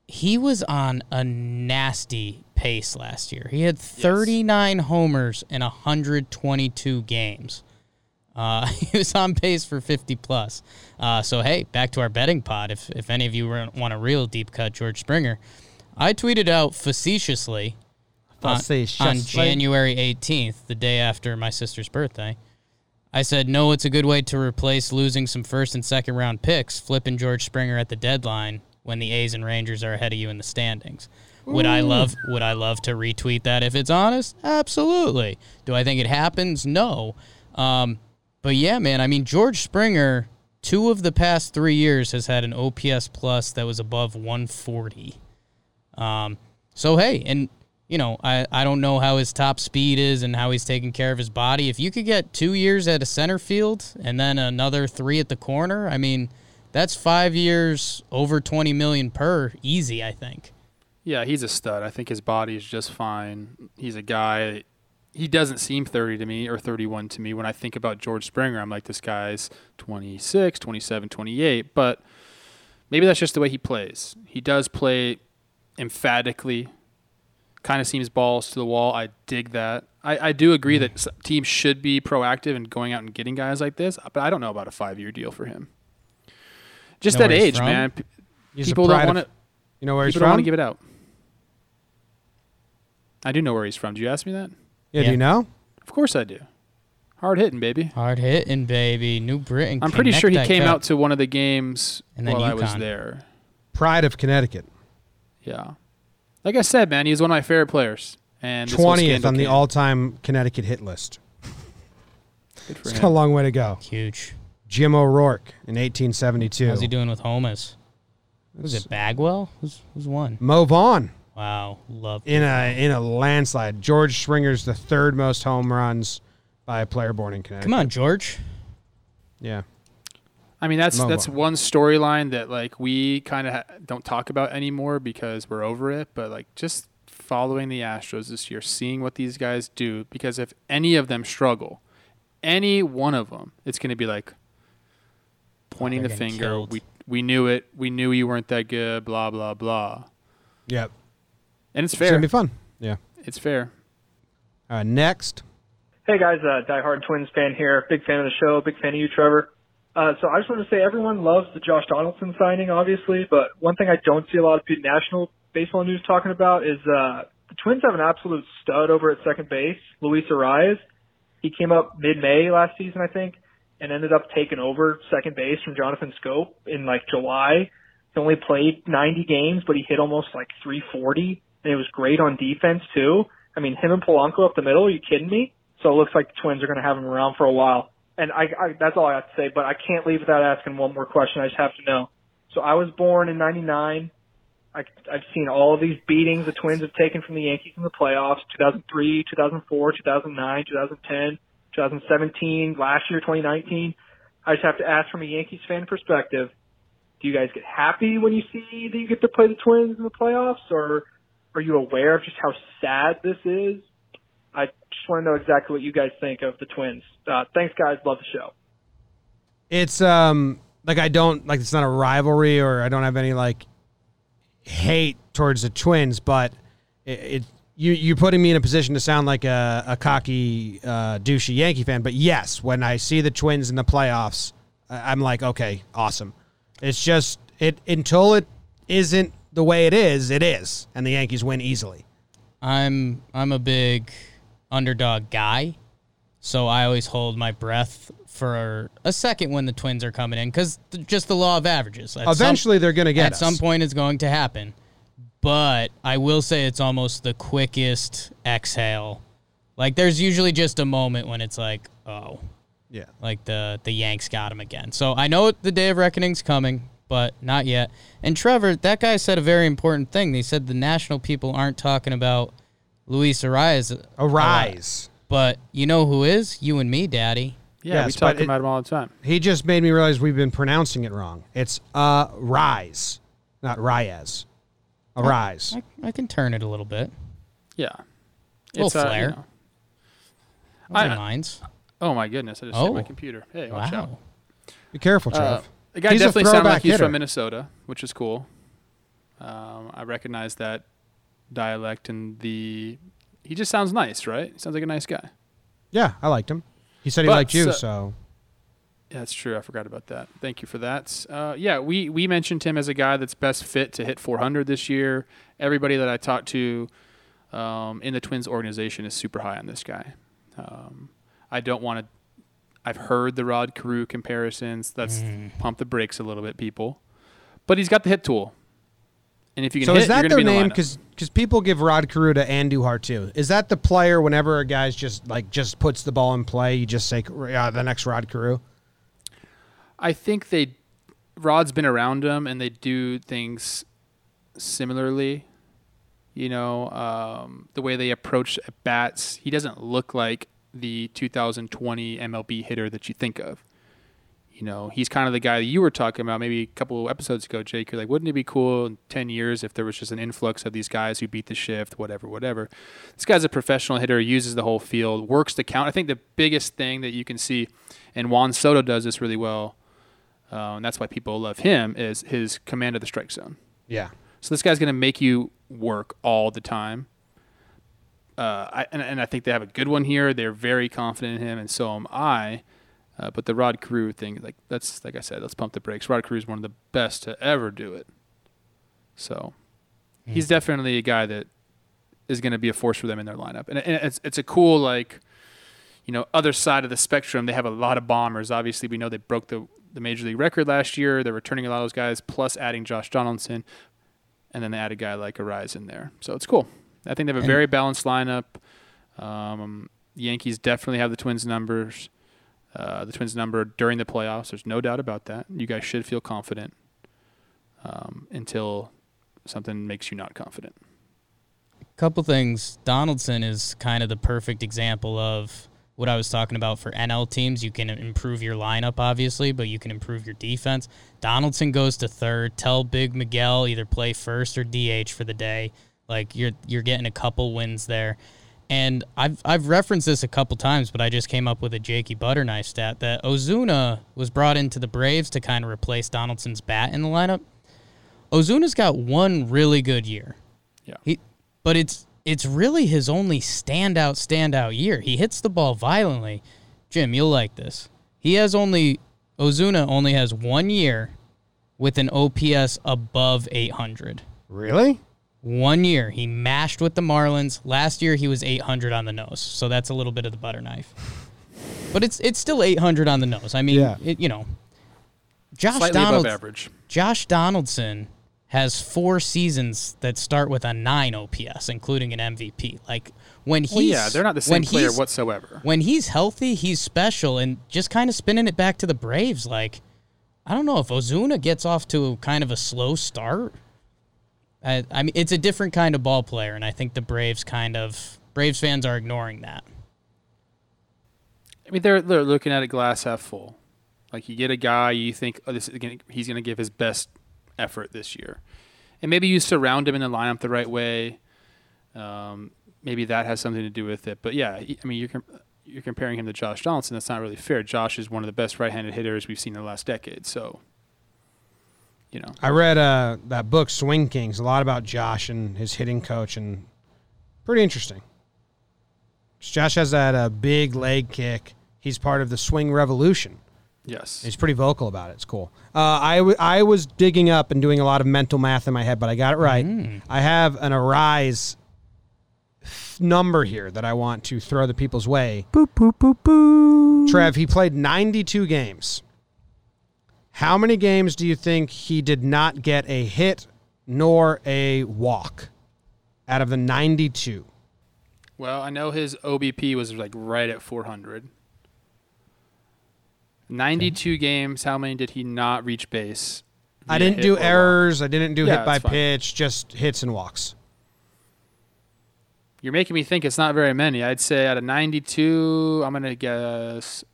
he was on a nasty pace last year. He had 39 yes. homers in 122 games. Uh, <laughs> he was on pace for 50 plus. Uh, so hey, back to our betting pod. If if any of you want a real deep cut, George Springer, I tweeted out facetiously. On, on January 18th, the day after my sister's birthday. I said, no, it's a good way to replace losing some first and second round picks, flipping George Springer at the deadline when the A's and Rangers are ahead of you in the standings. Ooh. Would I love would I love to retweet that if it's honest? Absolutely. Do I think it happens? No. Um, but yeah, man, I mean George Springer, two of the past three years has had an OPS plus that was above 140. Um, so hey, and you know, I, I don't know how his top speed is and how he's taking care of his body. If you could get two years at a center field and then another three at the corner, I mean, that's five years over 20 million per easy i think. Yeah he's a stud. I think his body is just fine. He's a guy he doesn't seem 30 to me or 31 to me. When i think about george springer i'm like this guy's 26 27 28 but maybe that's just the way he plays. He does play emphatically kind of seems balls to the wall i dig that I, I do agree mm-hmm. that teams should be proactive in going out and getting guys like this but i don't know about a five year deal for him just that age, from? man. He's people don't want to. You know where he's from? Don't want to give it out. I do know where he's from. Do you ask me that? Yeah, yeah. Do you know? Of course I do. Hard hitting, baby. Hard hitting, baby. New Britain. I'm pretty sure he came cup. out to one of the games and while UConn. I was there. Pride of Connecticut. Yeah. Like I said, man, he's one of my favorite players. And twentieth on the all-time Connecticut hit list. Good for <laughs> it's him. got a long way to go. Huge. Jim O'Rourke in 1872. How's he doing with homers? Was it Bagwell? Who's, who's one? Mo Vaughn. Wow, love in a in a landslide. George Springer's the third most home runs by a player born in Connecticut. Come on, George. Yeah. I mean that's Mo that's one storyline that like we kind of ha- don't talk about anymore because we're over it. But like just following the Astros this year, seeing what these guys do, because if any of them struggle, any one of them, it's going to be like, pointing the finger. Killed. We we knew it. We knew you weren't that good. Blah blah blah. Yep. And it's fair. It's gonna be fun. Yeah. It's fair. Uh, next. Hey guys, uh, diehard Twins fan here. Big fan of the show. Big fan of you, Trevor. Uh, so I just want to say everyone loves the Josh Donaldson signing, obviously, but one thing I don't see a lot of national baseball news talking about is uh, the Twins have an absolute stud over at second base, Luis Arraez. He came up mid-May last season, I think and ended up taking over second base from Jonathan Schoop in like July. He only played 90 games, but he hit almost like 340 and it was great on defense too. I mean, him and Polanco up the middle. Are you kidding me? So it looks like the Twins are going to have him around for a while. And I, I that's all I have to say. But I can't leave without asking one more question. I just have to know. So I was born in '99. I, I've seen all of these beatings the Twins have taken from the Yankees in the playoffs: 2003, 2004, 2009, 2010, 2017, last year, 2019. I just have to ask from a Yankees fan perspective: Do you guys get happy when you see that you get to play the Twins in the playoffs, or are you aware of just how sad this is? I just want to know exactly what you guys think of the Twins. Uh, thanks, guys. Love the show. It's um like I don't like it's not a rivalry or I don't have any like hate towards the Twins, but it, it you you're putting me in a position to sound like a, a cocky uh, douchey Yankee fan. But yes, when I see the Twins in the playoffs, I- I'm like, okay, awesome. It's just it until it isn't the way it is, it is, and the Yankees win easily. I'm I'm a big underdog guy, so I always hold my breath for a second when the Twins are coming in because just the law of averages. At some- Eventually, they're going to get at us. some point it's going to happen. But I will say it's almost the quickest exhale. Like there's usually just a moment when it's like, oh, Yeah. like the the Yanks got him again. So I know the day of reckoning's coming, but not yet. And Trevor, that guy said a very important thing. They said the national people aren't talking about Luis Arias. Arise. But you know who is? You and me, Daddy. Yeah, we Yes, talk but it- about him all the time. He just made me realize we've been pronouncing it wrong. It's uh rise, not Reyes. Arise. I, I can turn it a little bit. Yeah. Little It's, uh, you flair. know. I, I- minds. Oh my goodness! I just Oh. hit my computer. Hey, watch out. Be careful, Uh, the guy He's definitely sounded throwback like he's hitter. from Minnesota, which is cool. Um, I recognize that dialect and the. He just sounds nice, right? He sounds like a nice guy. Yeah, I liked him. He said he But, liked you, so- so Yeah, that's true. I forgot about that. Thank you for that. Uh, yeah, we we mentioned him as a guy that's best fit to hit 400 this year. Everybody that I talked to um, in the Twins organization is super high on this guy. Um, I don't want to. I've heard the Rod Carew comparisons. That's pump the brakes a little bit, people. But he's got the hit tool, and if you can so hit, is that you're their be name? Because because people give Rod Carew to Andujar too. Is that the player? Whenever a guy's just like just puts the ball in play, you just say uh, the next Rod Carew. I think they Rod's been around them and they do things similarly. You know, um, the way they approach at bats. He doesn't look like the 2020 MLB hitter that you think of. You know, he's kind of the guy that you were talking about maybe a couple of episodes ago, Jake. You're like, wouldn't it be cool in 10 years if there was just an influx of these guys who beat the shift, whatever, whatever. This guy's a professional hitter, uses the whole field, works the count. I think the biggest thing that you can see, and Juan Soto does this really well, uh, and that's why people love him, is his command of the strike zone. Yeah. So this guy's going to make you work all the time. Uh, I, and, and I think they have a good one here. They're very confident in him, and so am I. Uh, but the Rod Carew thing, like that's like I said, let's pump the brakes. Rod Carew is one of the best to ever do it. So he's definitely a guy that is going to be a force for them in their lineup, and, and it's it's a cool like, you know, other side of the spectrum. They have a lot of bombers. Obviously, we know they broke the the major league record last year. They're returning a lot of those guys, plus adding Josh Donaldson, and then they add a guy like Arise in there. So it's cool. I think they have a very balanced lineup. Um, Yankees definitely have the Twins numbers. Uh, the Twins number during the playoffs. There's no doubt about that. You guys should feel confident um, until something makes you not confident. A couple things. Donaldson is kind of the perfect example of what I was talking about for NL teams. You can improve your lineup, obviously, but you can improve your defense. Donaldson goes to third. Tell Big Miguel either play first or DH for the day. Like you're you're getting a couple wins there. And I've I've referenced this a couple times, but I just came up with a Jakey Butterknife stat that Ozuna was brought into the Braves to kind of replace Donaldson's bat in the lineup. Ozuna's got one really good year. Yeah. He but it's it's really his only standout standout year. He hits the ball violently. Jim, you'll like this. He has only Ozuna only has one year with an OPS above 800. Really? One year he mashed with the Marlins. Last year he was 800 on the nose. So that's a little bit of the butter knife. But it's it's still 800 on the nose. I mean, Yeah. it, you know, Josh Slightly above Donaldson average. Josh Donaldson has four seasons that start with a nine OPS, including an MVP. Like when he's Well, yeah, they're not the same player whatsoever. When he's healthy, he's special, and just kind of spinning it back to the Braves. Like I don't know if Ozuna gets off to kind of a slow start. I, I mean, it's a different kind of ball player, and I think the Braves kind of Braves fans are ignoring that. I mean, they're they're looking at it glass half full. Like you get a guy, you think oh, this is gonna, he's going to give his best effort this year, and maybe you surround him in the lineup the right way. Um, maybe that has something to do with it. But yeah, I mean, you're you're comparing him to Josh Donaldson. That's not really fair. Josh is one of the best right-handed hitters we've seen in the last decade. So, you know, I read uh, that book, Swing Kings, a lot about Josh and his hitting coach, and pretty interesting. Josh has that uh, big leg kick. He's part of the swing revolution. yes, He's pretty vocal about it. It's cool. Uh, I, w- I was digging up and doing a lot of mental math in my head, but I got it right. I have an Arise number here that I want to throw the people's way. Boop, boop, boop, boop. Trev, he played 92 games. How many games do you think he did not get a hit nor a walk out of the 92? Well, I know his OBP was like right at 400. 92 games. How many did he not reach base? I didn't do or walk? errors. I didn't do Yeah, hit by pitch, just hits and walks. You're making me think it's not very many. I'd say out of 92, I'm going to guess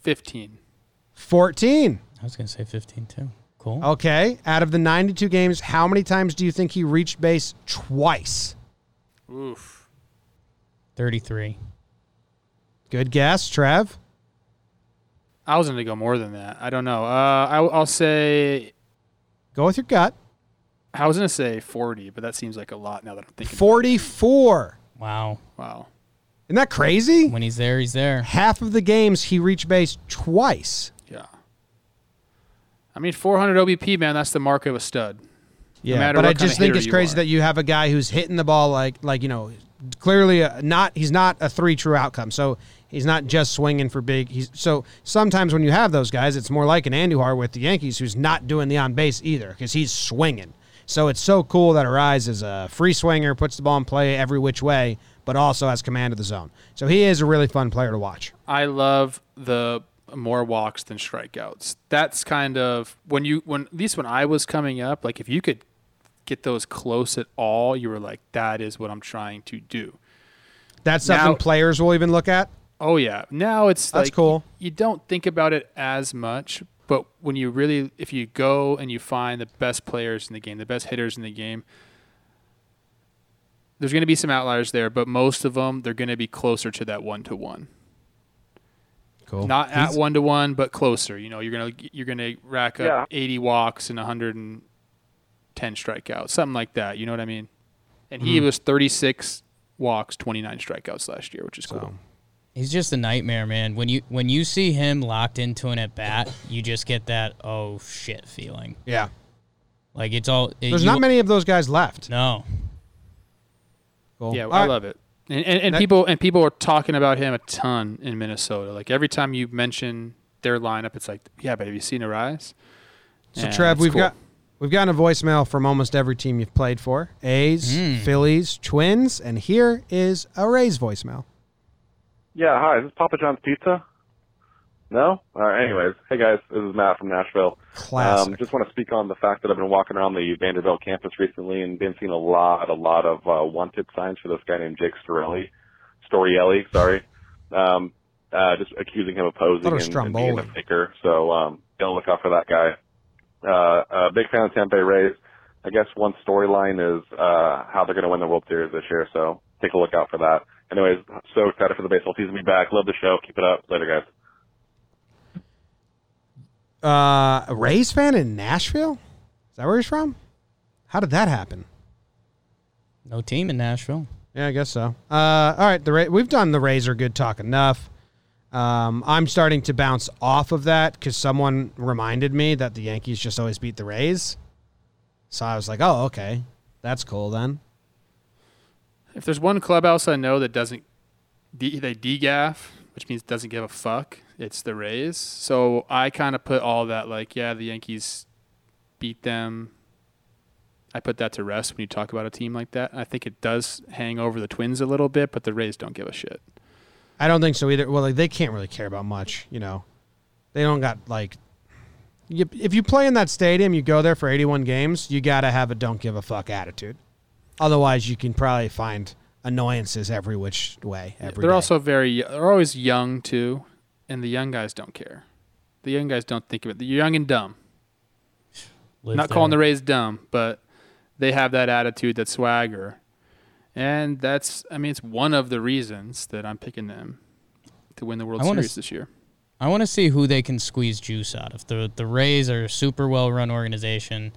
15. 14. I was gonna say fifteen too. Cool. Okay. Out of the 92 games, how many times do you think he reached base twice? Oof. Thirty-three. Good guess, Trev. I was going to go more than that. I don't know. Uh, I, I'll say, Go with your gut. I was going to say 40, but that seems like a lot now that I'm thinking. 44. Wow. Wow. Isn't that crazy? When he's there, he's there. Half of the games he reached base twice. I mean, 400 OBP, man, that's the mark of a stud. Yeah, matter but I just think it's crazy are. that you have a guy who's hitting the ball like like you know clearly not he's not a three true outcome. So he's not just swinging for big. He's so sometimes when you have those guys, it's more like an Andujar with the Yankees who's not doing the on base either because he's swinging. So it's so cool that Arise is a free swinger, puts the ball in play every which way, but also has command of the zone. So he is a really fun player to watch. I love the more walks than strikeouts. That's kind of when you when at least when I was coming up, like if you could get those close at all, you were like, that is what I'm trying to do. That's something Now- players will even look at. Oh yeah. Now it's That's like cool. You don't think about it as much, but when you really if you go and you find the best players in the game, the best hitters in the game, there's going to be some outliers there, but most of them they're going to be closer to that one to one. Cool. Not at one to one, but closer. You know, you're gonna you're gonna rack up Yeah. 80 walks and 110 strikeouts, something like that. You know what I mean? And he Mhm. was 36 walks, 29 strikeouts last year, which is cool. He's just a nightmare, man. When you when you see him locked into an at bat, you just get that oh shit feeling. Yeah. Like it's all. it- There's you- not many of those guys left. No. Cool. Yeah, All I right. love it. And, and, and That- people and people are talking about him a ton in Minnesota. Like every time you mention their lineup, it's like, yeah, but have you seen Arise? So Yeah, Trev, we've cool. got we've gotten a voicemail from almost every team you've played for: A's, Mm. Phillies, Twins, and here is a Rays voicemail. Yeah, hi. This is this Papa John's Pizza? No? All right, anyways. Hey, guys. This is Matt from Nashville. Classic. Um, just want to speak on the fact that I've been walking around the Vanderbilt campus recently and been seeing a lot, a lot of uh, wanted signs for this guy named Jake Storelli. Storielli, sorry. Um, uh, just accusing him of posing and, and being a faker. So, um, don't look out for that guy. Uh, uh, big fan of Tampa Bay Rays. I guess one storyline is, uh, how they're going to win the World Series this year. So take a look out for that. Anyways, so excited for the baseball season to be back. Love the show. Keep it up. Later, guys. Uh, a Rays fan in Nashville? Is that where he's from? How did that happen? No team in Nashville. Yeah, I guess so. Uh, all right, the Ra- we've done the Rays are good talk enough. Um, I'm starting to bounce off of that because someone reminded me that the Yankees just always beat the Rays. So I was like, oh, okay, that's cool then. If there's one clubhouse I know that doesn't, de- they degaff, which means doesn't give a fuck, it's the Rays. So I kind of put all that like, yeah, the Yankees beat them, I put that to rest when you talk about a team like that. I think it does hang over the Twins a little bit, but the Rays don't give a shit. I don't think so either. Well, like, they can't really care about much, you know. They don't got like. You, if you play in that stadium, you go there for 81 games. You got to have a don't give a fuck attitude. Otherwise, you can probably find annoyances every which way. Every they're day. also very. They're always young too, and the young guys don't care. The young guys don't think of it. They're young and dumb. Live Not calling the. Rays dumb, but they have that attitude, that swagger, and that's. I mean, it's one of the reasons that I'm picking them to win the World Series s- this year. I want to see who they can squeeze juice out of. The the Rays are a super well run organization,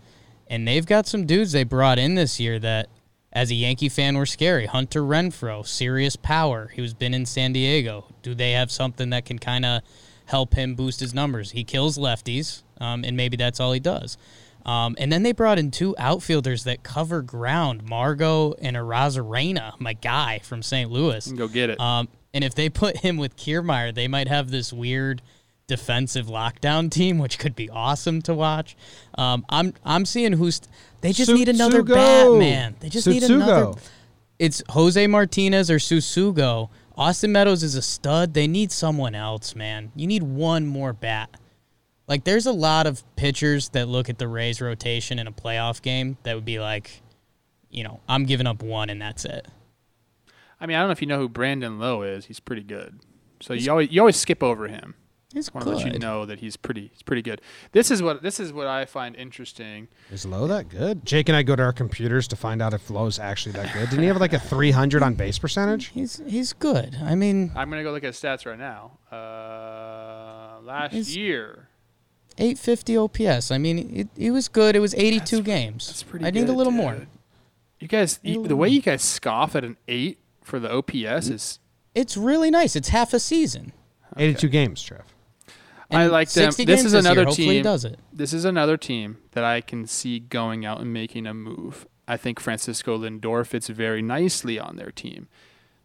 and they've got some dudes they brought in this year that, as a Yankee fan, were scary. Hunter Renfroe, serious power. He was been in San Diego. Do they have something that can kind of help him boost his numbers? He kills lefties, um, and maybe that's all he does. Um, and then they brought in two outfielders that cover ground, Margot and Arozarena, my guy from St. Louis. Go get it. Um, and if they put him with Kiermaier, they might have this weird defensive lockdown team, which could be awesome to watch. Um, I'm I'm seeing who's they just need another Tsutsugo. Batman. They just need another. It's Jose Martinez or Susugo. Austin Meadows is a stud. They need someone else, man. You need one more bat. Like there's a lot of pitchers that look at the Rays rotation in a playoff game that would be like, you know, I'm giving up one and that's it. I mean, I don't know if you know who Brandon Lowe is. He's pretty good. So He's- you always you always skip over him. He's I want to let you know that he's pretty he's pretty good. This is what this is what I find interesting. Is Lowe that good? Jake and I go to our computers to find out if Lowe's actually that good. Didn't he have like a 300 on base percentage? He's he's good. I mean, I'm gonna go look at stats right now. Uh, last He's- year, 850 OPS. I mean, it, it was good. It was 82 games. that's pretty. I need a good, little dude. more. You guys, you, the way you guys scoff at an eight for the OPS is. It's really nice. It's half a season. 82 games, Trev. I like them. This games is this year. another team. does it. This is another team that I can see going out and making a move. I think Francisco Lindor fits very nicely on their team.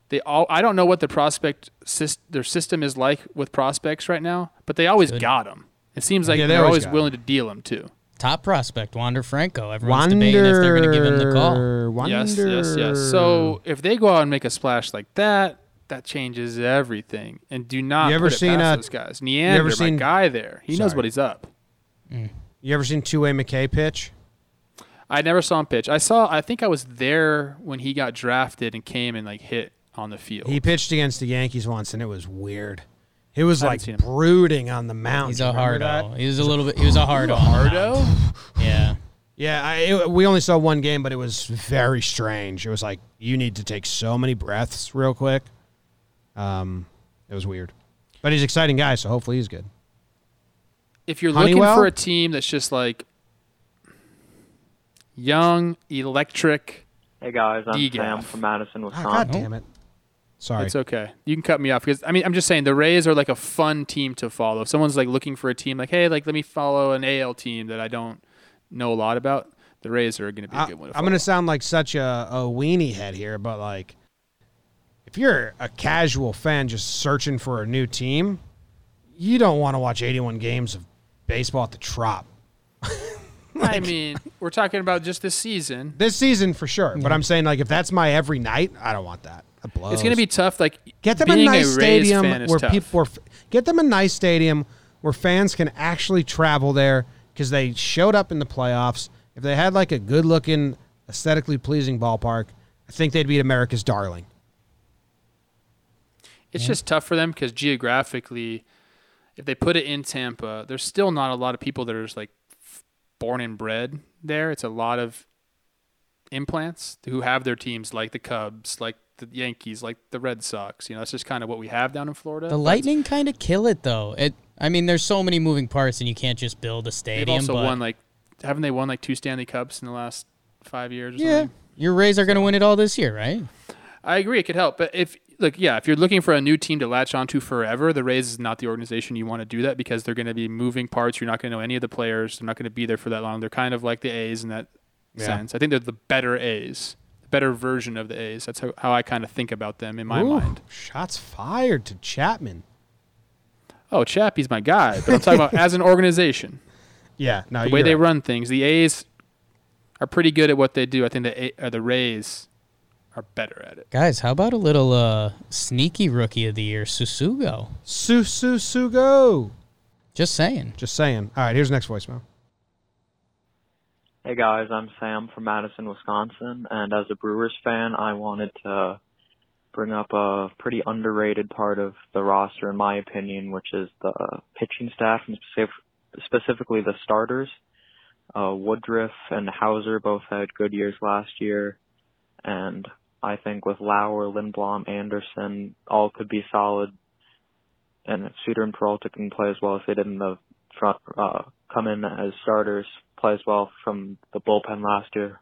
They all. I don't know what the prospect sys, their system is like with prospects right now, but they always Good. got them. It seems like Yeah, they they're always always got willing to deal them too. Top prospect, Wander Franco. Everyone's debating if they're going to give him the call. Wander. Yes, yes, yes. So if they go out and make a splash like that, that changes everything. And do not You ever put it seen, past uh, those guys. you Neander, ever my seen- guy there, he knows what he's up. You ever seen two way McKay pitch? I never saw him pitch. I saw. I think I was there when he got drafted and came and like hit on the field. He pitched against the Yankees once, and it was weird. He was I like seen him. brooding on the mound. He's Do a remember hardo. He was a little bit. He was a hardo. Hardo? <laughs> Yeah. Yeah, I, it, we only saw one game, but it was very strange. It was like you need to take so many breaths real quick. Um, it was weird, but he's an exciting guy, so hopefully he's good. if you're Honeywell? looking for a team that's just like young, electric, Hey guys, I'm DGAF. Sam from Madison, Ah, Wisconsin. God damn it! Sorry. It's okay. You can cut me off because I mean I'm just saying the Rays are like a fun team to follow. If someone's like looking for a team, like hey, like let me follow an AL team that I don't know a lot about, the Rays are going to be a I, good one. To I'm going to sound like such a, a weenie head here, but like, if you're a casual fan just searching for a new team, you don't want to watch 81 games of baseball at the Trop. <laughs> I mean, we're talking about just this season. This season for sure, but I'm mm-hmm. saying like if that's my every night, I don't want that. That blows. It's going to be tough. Like get them a nice Rays stadium where tough. people where, get them a nice stadium where fans can actually travel there because they showed up in the playoffs. If they had like a good looking, aesthetically pleasing ballpark, I think they'd be America's darling. It's just tough for them because geographically, if they put it in Tampa, there's still not a lot of people that are just like born and bred there. It's a lot of implants who have their teams like the Cubs, like the Yankees, like the Red Sox. You know, that's just kind of what we have down in Florida. The Lightning kind of kill it though. It. I mean, there's so many moving parts, and you can't just build a stadium. They've also won like, haven't they won like two Stanley Cups in the last five years? Or yeah, something? your Rays are going to win it all this year, right? I agree. It could help, but if look, yeah, if you're looking for a new team to latch onto forever, the Rays is not the organization you want to do that because they're going to be moving parts. You're not going to know any of the players. They're not going to be there for that long. They're kind of like the A's in that Yeah. sense. I think they're the better A's, the better version of the A's. That's how, how I kind of think about them in my Ooh, mind. Shots fired to Chapman. Oh, Chappie's my guy, but I'm talking about <laughs> as an organization. Yeah, no, the way they right. run things. The A's are pretty good at what they do. I think the A- uh, the Rays are better at it. Guys, how about a little uh, sneaky rookie of the year, Susugo? Su su su go. Just saying. Just saying. All right, here's the next voicemail. Hey guys, I'm Sam from Madison, Wisconsin, and as a Brewers fan, I wanted to bring up a pretty underrated part of the roster, in my opinion, which is the pitching staff and specif- specifically the starters. Uh, Woodruff and Houser both had good years last year, and I think with Lauer, Lindblom, Anderson, all could be solid. And if Suter and Peralta can play as well as they did in the front, uh, come in as starters, play as well from the bullpen last year.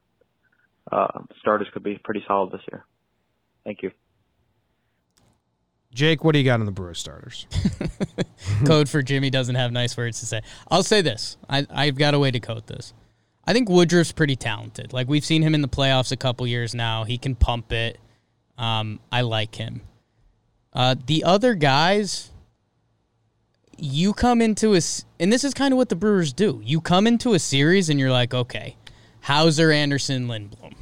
Uh, starters could be pretty solid this year. Thank you. Jake, what do you got on the Brewers starters? <laughs> code for Jimmy doesn't have nice words to say. I'll say this. I, I've got a way to code this. I think Woodruff's pretty talented. Like we've seen him in the playoffs a couple years now. He can pump it. Um, I like him. Uh, the other guys, you come into a, and this is kind of what the Brewers do. You come into a series and you're like, okay, Houser, Anderson, Lindblom,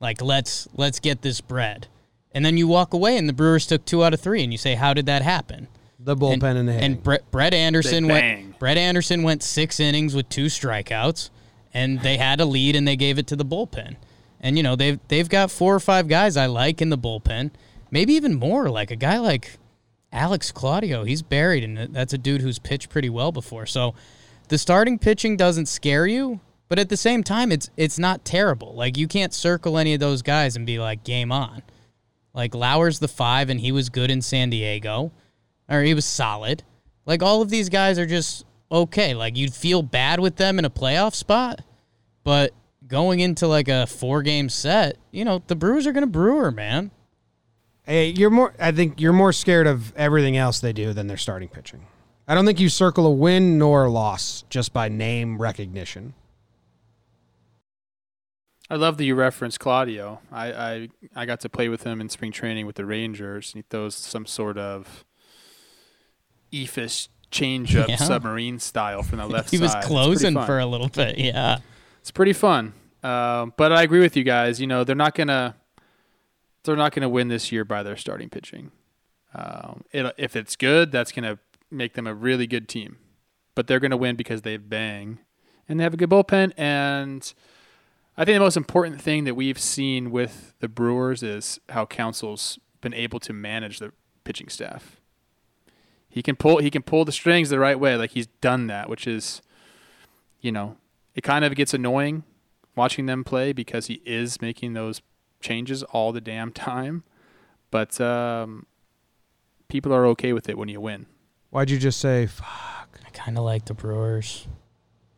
like let's let's get this bread, and then you walk away and the Brewers took two out of three, and you say, how did that happen? The bullpen and, and the hitting. And Brett, Brett Anderson went. Brett Anderson went six innings with two strikeouts, and they had a lead, and they gave it to the bullpen. And you know they've they've got four or five guys I like in the bullpen, maybe even more. Like a guy like Alex Claudio, he's buried, and that's a dude who's pitched pretty well before. So the starting pitching doesn't scare you, but at the same time, it's it's not terrible. Like you can't circle any of those guys and be like game on. Like Lauer's the five, and he was good in San Diego, or he was solid. Like all of these guys are just okay. Like you'd feel bad with them in a playoff spot, but going into like a four game set, you know the Brewers are gonna brewer, man. Hey, you're more. I think you're more scared of everything else they do than their starting pitching. I don't think you circle a win nor a loss just by name recognition. I love that you referenced Claudio. I, I I got to play with him in spring training with the Rangers. And he throws some sort of eefish changeup <laughs> Yeah. submarine style from the <laughs> left he side. He was closing for a little bit, yeah. It's pretty fun. Um, but I agree with you guys. You know, they're not gonna they're not gonna win this year by their starting pitching. Um, it, if it's good, that's gonna make them a really good team. But they're gonna win because they bang, and they have a good bullpen. And I think the most important thing that we've seen with the Brewers is how Counsell's been able to manage the pitching staff. He can pull he can pull the strings the right way. Like he's done that, which is, you know, it kind of gets annoying watching them play because he is making those changes all the damn time. But um, people are okay with it when you win. Why'd you just say? Fuck? I kind of like the Brewers.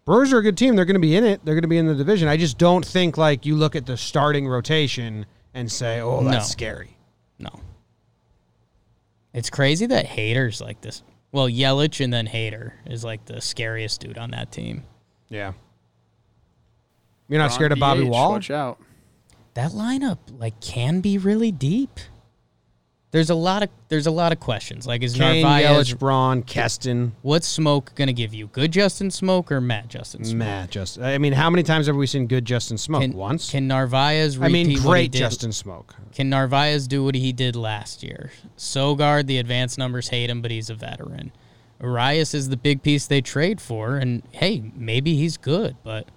Brewers are a good team. They're going to be in it. They're going to be in the division. I just don't think like you look at the starting rotation and say, "Oh, that's No. scary." No. It's crazy that haters like this. Well, Yelich and then Hader is like the scariest dude on that team. Yeah. You're not Ron scared of Bobby BH, Wall? Watch out. That lineup like can be really deep. There's a lot of there's a lot of questions. Like is Cain, Narvaez Yelich, Braun, Keston, what's Smoak gonna give you? Good Justin Smoak or Matt Justin Smoak? Matt. Just, I mean, how many times have we seen good Justin Smoak? Can, Once. Can Narvaez I mean, repeat what he great Justin Smoak. Can Narvaez do what he did last year? Sogard, the advanced numbers hate him, but he's a veteran. Arias is the big piece they trade for, and hey, maybe he's good, but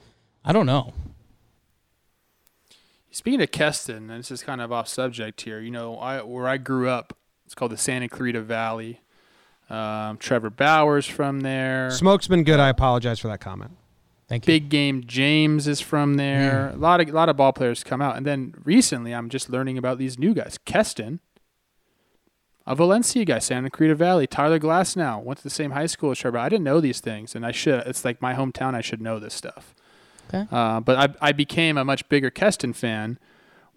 I don't know. Speaking of Keston, and this is kind of off subject here. You know, I where I grew up, it's called the Santa Clarita Valley. Um, Trevor Bauer's from there. Smoak's been good. I apologize for that comment. Thank you. Big Game James is from there. A lot of a lot of ball players come out, and then recently I'm just learning about these new guys. Keston, a Valencia guy, Santa Clarita Valley. Tyler Glasnow went to the same high school as Trevor. I didn't know these things, and I should. It's like my hometown. I should know this stuff. Okay. Uh, but I I became a much bigger Keston fan.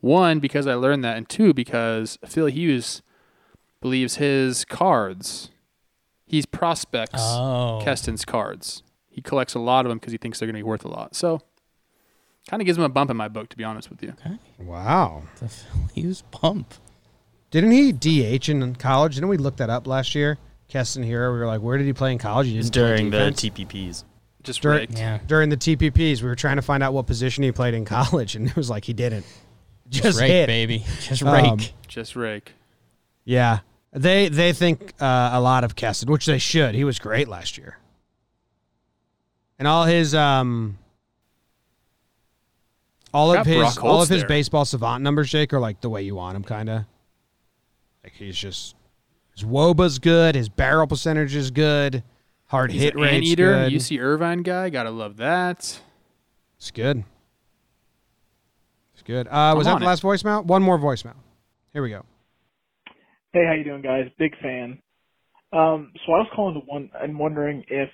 One because I learned that, and two because Phil Hughes believes his cards. he's prospects Oh. Keston's cards. He collects a lot of them because he thinks they're going to be worth a lot. So, kind of gives him a bump in my book, to be honest with you. Wow. The <laughs> Phil Hughes pump. Didn't he DH in college? Didn't we look that up last year? Keston Hiura. We were like, where did he play in college? He It's didn't play during the defense? TPPs. Just Dur- raked. Yeah. During the TPPs, we were trying to find out what position he played in <laughs> college, and it was like he didn't. Just, rake, hit. baby. Just Um, rake. Just rake. Yeah, they they think uh, a lot of Keston, which they should. He was great last year, and all his um, all of his all of his there. baseball savant numbers, Jake, are like the way you want him, kind of. Like he's just his woba's good, his barrel percentage is good, hard He's hit an rate anteater, good. UC Irvine guy. Gotta love that. It's good. It's good. Uh, was I'm that on the it. last voicemail? One more voicemail. Here we go. Hey, how you doing, guys? Big fan. Um, so I was calling to one and wondering if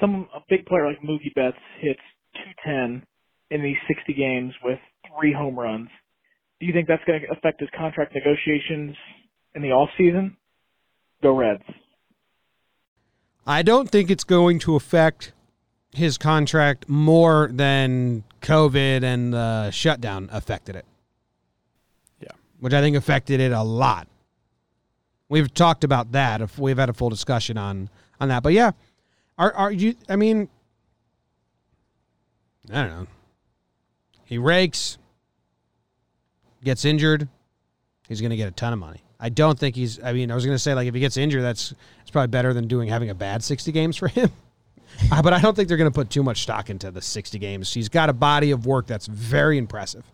some a big player like Mookie Betts hits 210 in these 60 games with three home runs. Do you think that's going to affect his contract negotiations in the off season? Go Reds. I don't think it's going to affect his contract more than COVID and the shutdown affected it. Yeah. Which I think affected it a lot. We've talked about that. If we've had a full discussion on on that. But yeah, are are you I mean I don't know. He rakes, gets injured, he's going to get a ton of money. I don't think he's. I mean, I was going to say like if he gets injured, that's it's probably better than doing having a bad sixty games for him. <laughs> Uh, but I don't think they're going to put too much stock into the sixty games. He's got a body of work that's very impressive.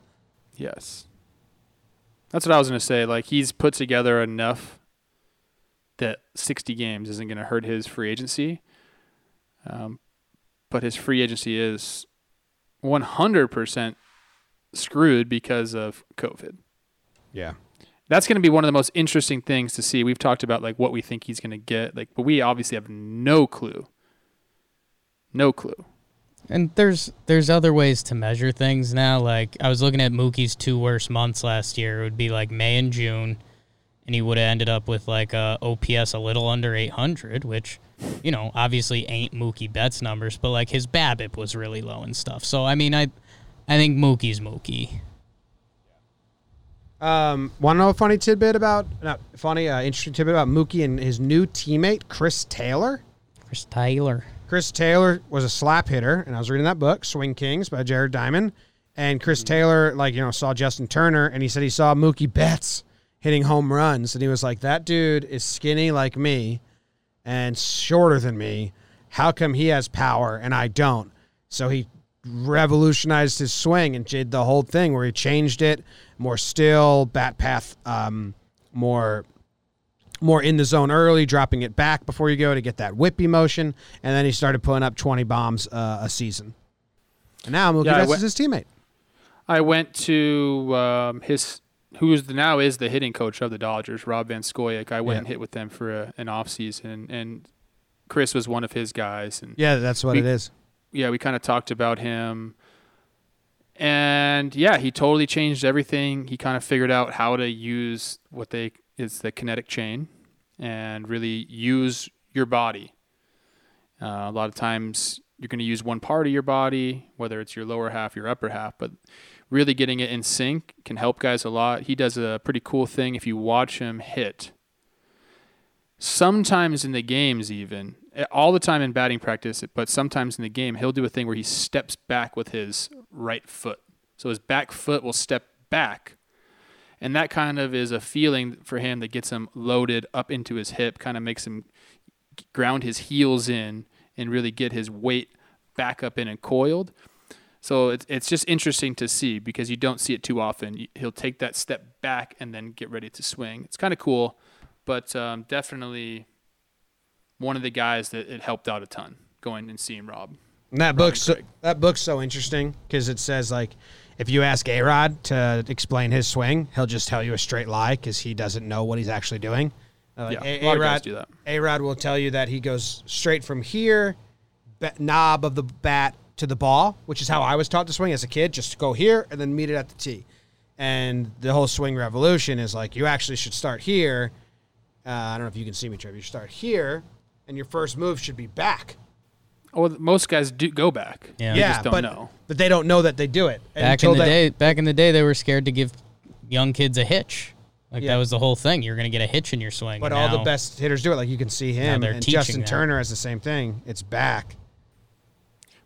Yes. That's what I was going to say. Like he's put together enough that 60 games isn't going to hurt his free agency. Um, but his free agency is 100% screwed because of COVID. Yeah. That's going to be one of the most interesting things to see. We've talked about like what we think he's going to get, like, but we obviously have no clue. No clue. And there's there's other ways to measure things now. Like I was looking at Mookie's two worst months last year. It would be like May and June, and he would have ended up with like a OPS a little under 800, which you know obviously ain't Mookie Betts numbers, but like his BABIP was really low and stuff. So I mean I I think Mookie's Mookie. Um, want to know a funny tidbit about not funny, uh, interesting tidbit about Mookie and his new teammate Chris Taylor. Chris Taylor. Chris Taylor was a slap hitter, and I was reading that book, Swing Kings by Jared Diamond. And Chris Taylor, like you know, saw Justin Turner, and he said he saw Mookie Betts hitting home runs, and he was like, "That dude is skinny like me, and shorter than me. How come he has power and I don't?" So he revolutionized his swing and did the whole thing where he changed it more still, bat path, um, more more in the zone early, dropping it back before you go to get that whippy motion, and then he started putting up 20 bombs uh, a season. And now Mookie Yeah, Betts went- is his teammate. I went to um, his who is the, now is the hitting coach of the Dodgers, Rob Van Scoyoc. I went Yeah. and hit with them for a, an off season, and Chris was one of his guys. And Yeah, that's what we- it is. Yeah, we kind of talked about him, and yeah, he totally changed everything. He kind of figured out how to use what they is the kinetic chain, and really use your body. Uh, a lot of times you're going to use one part of your body, whether it's your lower half, your upper half, but really getting it in sync can help guys a lot. He does a pretty cool thing if you watch him hit. Sometimes in the games, even all the time in batting practice, but sometimes in the game, he'll do a thing where he steps back with his right foot. So his back foot will step back. And that kind of is a feeling for him that gets him loaded up into his hip, kind of makes him ground his heels in and really get his weight back up in and coiled. So it's it's just interesting to see because you don't see it too often. He'll take that step back and then get ready to swing. It's kind of cool, but um, definitely one of the guys that it helped out a ton going and seeing Rob. And that book's so, that book's so interesting because it says like if you ask A Rod to explain his swing, he'll just tell you a straight lie because he doesn't know what he's actually doing. Uh, Yeah, a lot of guys A-Rod do that. A Rod will tell you that he goes straight from here, ba- knob of the bat to the ball, which is how I was taught to swing as a kid. Just go here and then meet it at the tee. And the whole swing revolution is like you actually should start here. Uh, I don't know if you can see me, Trevor. You start here, and your first move should be back. Oh, most guys do go back. Yeah. They Yeah, just don't but, know. but they don't know that they do it Back in the they- day, back in the day, they were scared to give young kids a hitch. Like Yeah. that was the whole thing. You're going to get a hitch in your swing. But and all the best hitters do it. Like you can see him and Justin that. Turner has the same thing. It's back.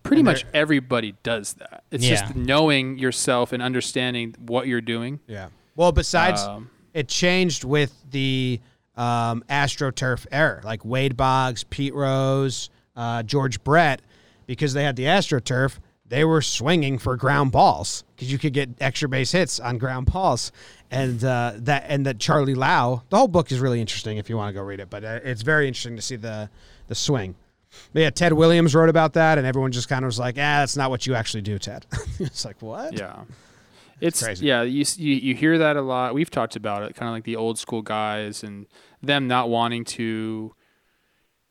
Pretty And much everybody does that. It's Yeah. just knowing yourself and understanding what you're doing. Yeah. Well, besides, Um, it changed with the um, AstroTurf era, like Wade Boggs, Pete Rose, uh, George Brett, because they had the AstroTurf. They were swinging for ground balls because you could get extra base hits on ground balls, and uh, that and that Charlie Lau. The whole book is really interesting if you want to go read it, but uh, it's very interesting to see the the swing. But yeah, Ted Williams wrote about that, and everyone just kind of was like, "Ah, that's not what you actually do, Ted." <laughs> it's like what? Yeah. It's yeah, you, you you hear that a lot. We've talked about it, kind of like the old school guys and them not wanting to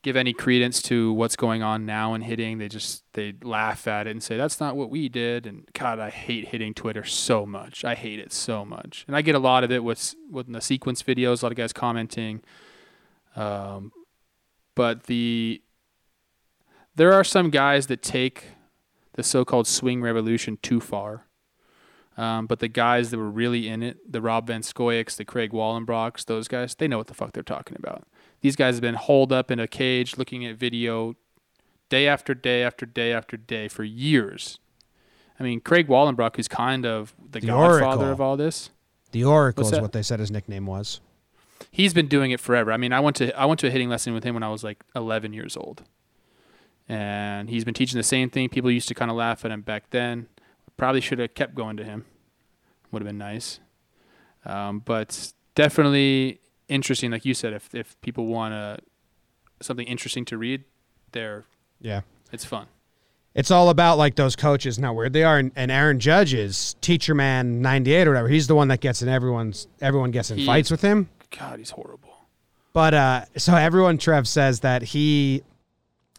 give any credence to what's going on now in hitting. They just they laugh at it and say that's not what we did. And God, I hate hitting Twitter so much. I hate it so much. And I get a lot of it with with the sequence videos. A lot of guys commenting. Um, but the there are some guys that take the so-called swing revolution too far. Um, but the guys that were really in it, the Rob Van Scoyocs, the Craig Wallenbrocks, those guys, they know what the fuck they're talking about. These guys have been holed up in a cage looking at video day after day after day after day for years. I mean, Craig Wallenbrock, who's kind of the, The godfather Oracle. of all this, The Oracle is what they said his nickname was. he's been doing it forever. I mean, I went to I went to a hitting lesson with him when I was like 11 years old, and he's been teaching the same thing. People used to kind of laugh at him back then. Probably should have kept going to him. Would have been nice, um, but definitely interesting. Like you said, if if people want uh, something interesting to read, there, Yeah. it's fun. It's all about like those coaches and where they are. And, and Aaron Judge is teacher man ninety eight or whatever. He's the one that gets in everyone's everyone gets in He fights with him. God, he's horrible. But uh so everyone Trev says that he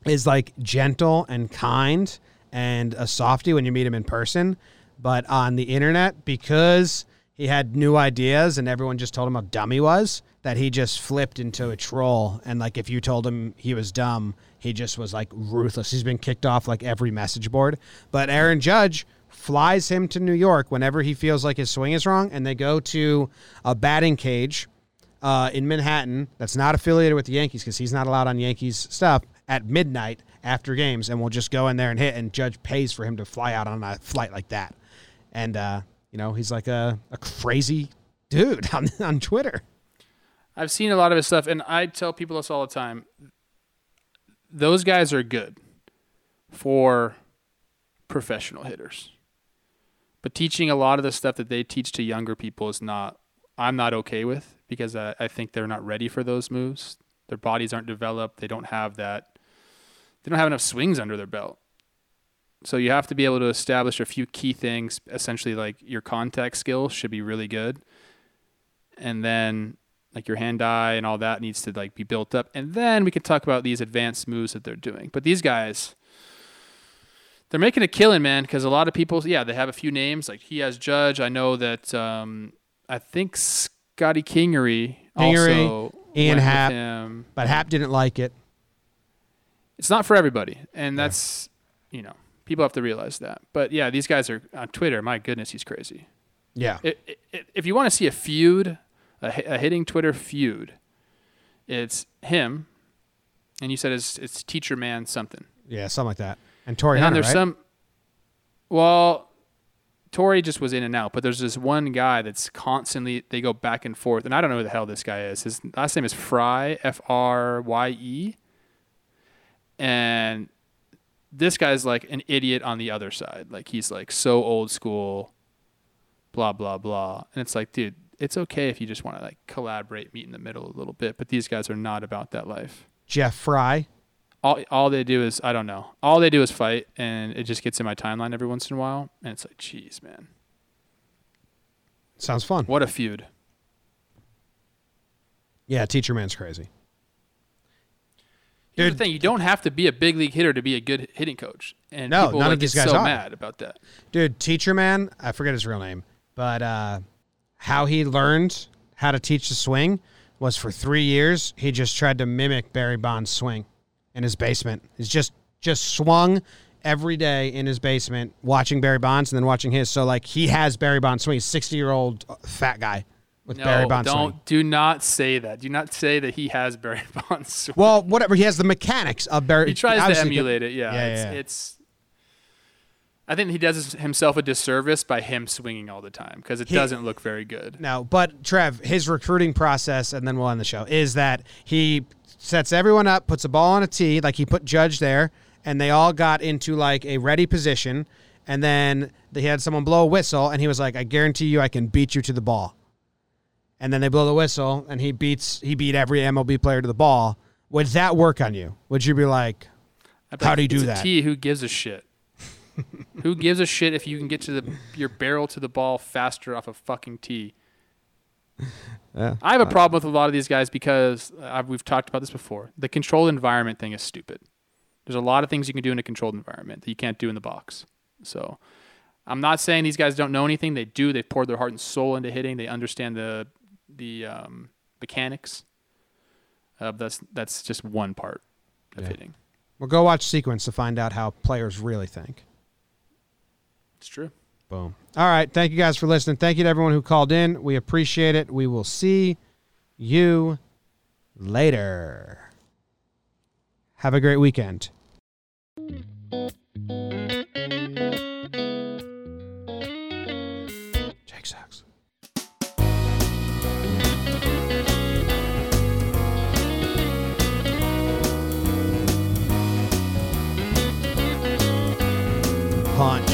is like gentle and kind and a softy when you meet him in person. But on the internet, because he had new ideas and everyone just told him how dumb he was, that he just flipped into a troll. And like if you told him he was dumb, he just was like ruthless. He's been kicked off like every message board. But Aaron Judge flies him to New York whenever he feels like his swing is wrong, and they go to a batting cage uh, in Manhattan that's not affiliated with the Yankees because he's not allowed on Yankees stuff at midnight after games, and we'll just go in there and hit. And Judge pays for him to fly out on a flight like that, and uh, you know he's like a, a crazy dude <laughs> on on Twitter. I've seen a lot of his stuff, and I tell people this all the time. Those guys are good for professional hitters, but teaching a lot of the stuff that they teach to younger people is not. I'm not okay with because I, I think they're not ready for those moves. Their bodies aren't developed. They don't have that. They don't have enough swings under their belt. So you have to be able to establish a few key things. Essentially, like your contact skills should be really good, and then like your hand eye and all that needs to like be built up and then we can talk about these advanced moves that they're doing but these guys they're making a killing man because a lot of people yeah they have a few names like he has judge i know that um i think scotty kingery, Kingery, also Ian went with Happ, him. but Happ didn't like it. It's not for everybody and that's you know people have to realize that but yeah these guys are on twitter my goodness he's crazy Yeah. I- I- if you want to see a feud, a, a hitting Twitter feud, it's him, and you said it's it's teacher man something. Yeah, something like that. And Torii and Hunter, there's right? some. Well, Torii just was in and out, but there's this one guy that's constantly they go back and forth, and I don't know who the hell this guy is. His last name is Frye, F R Y E, and this guy's like an idiot on the other side. Like he's like so old school, blah blah blah, and it's like, dude, it's okay if you just want to like collaborate, meet in the middle a little bit, but these guys are not about that life Jeff Frye. all all they do is I don't know. All they do is fight, and it just gets in my timeline every once in a while, and it's like, jeez, man, Sounds fun. what a feud! Yeah, Teacher Man's crazy. Here's the thing: you don't have to be a big league hitter to be a good hitting coach, and No, people none like, of these guys so are. mad about that. Dude, Teacher Man, I forget his real name, but uh, how he learned how to teach the swing was for three years. He just tried to mimic Barry Bonds' swing in his basement. He's just just swung every day in his basement, watching Barry Bonds and then watching his. So like he has Barry Bonds swing. He's sixty year old fat guy with no, Barry Bonds don't swing. do not say that. Do not say that he has <laughs> Barry Bonds. swing. Well, whatever. He has the mechanics of Barry. he tries to emulate it. Yeah, Yeah, it's, yeah. it's I think he does himself a disservice by him swinging all the time because it He- doesn't look very good. No, but Trev, his recruiting process, and then we'll end the show, is that he sets everyone up, puts a ball on a tee, like he put Judge there, and they all got into like a ready position, and then they had someone blow a whistle, and he was like, "I guarantee you, I can beat you to the ball." And then they blow the whistle, and he beats he beat every MLB player to the ball. Would that work on you? Would you be like, "How like, do you do that?" tee, who gives a shit? <laughs> who gives a shit if you can get to the your barrel to the ball faster off a fucking tee? Yeah. I have a problem with a lot of these guys because uh, we've talked about this before. The controlled environment thing is stupid. There's a lot of things you can do in a controlled environment that you can't do in the box. So I'm not saying these guys don't know anything. They do. They've poured their heart and soul into hitting. They understand the the um, mechanics. Uh, that's that's just one part of Yeah. hitting. Well, go watch Sequence to find out how players really think. It's true. Boom. All right. Thank you guys for listening. Thank you to everyone who called in. We appreciate it. We will see you later. Have a great weekend. Punch.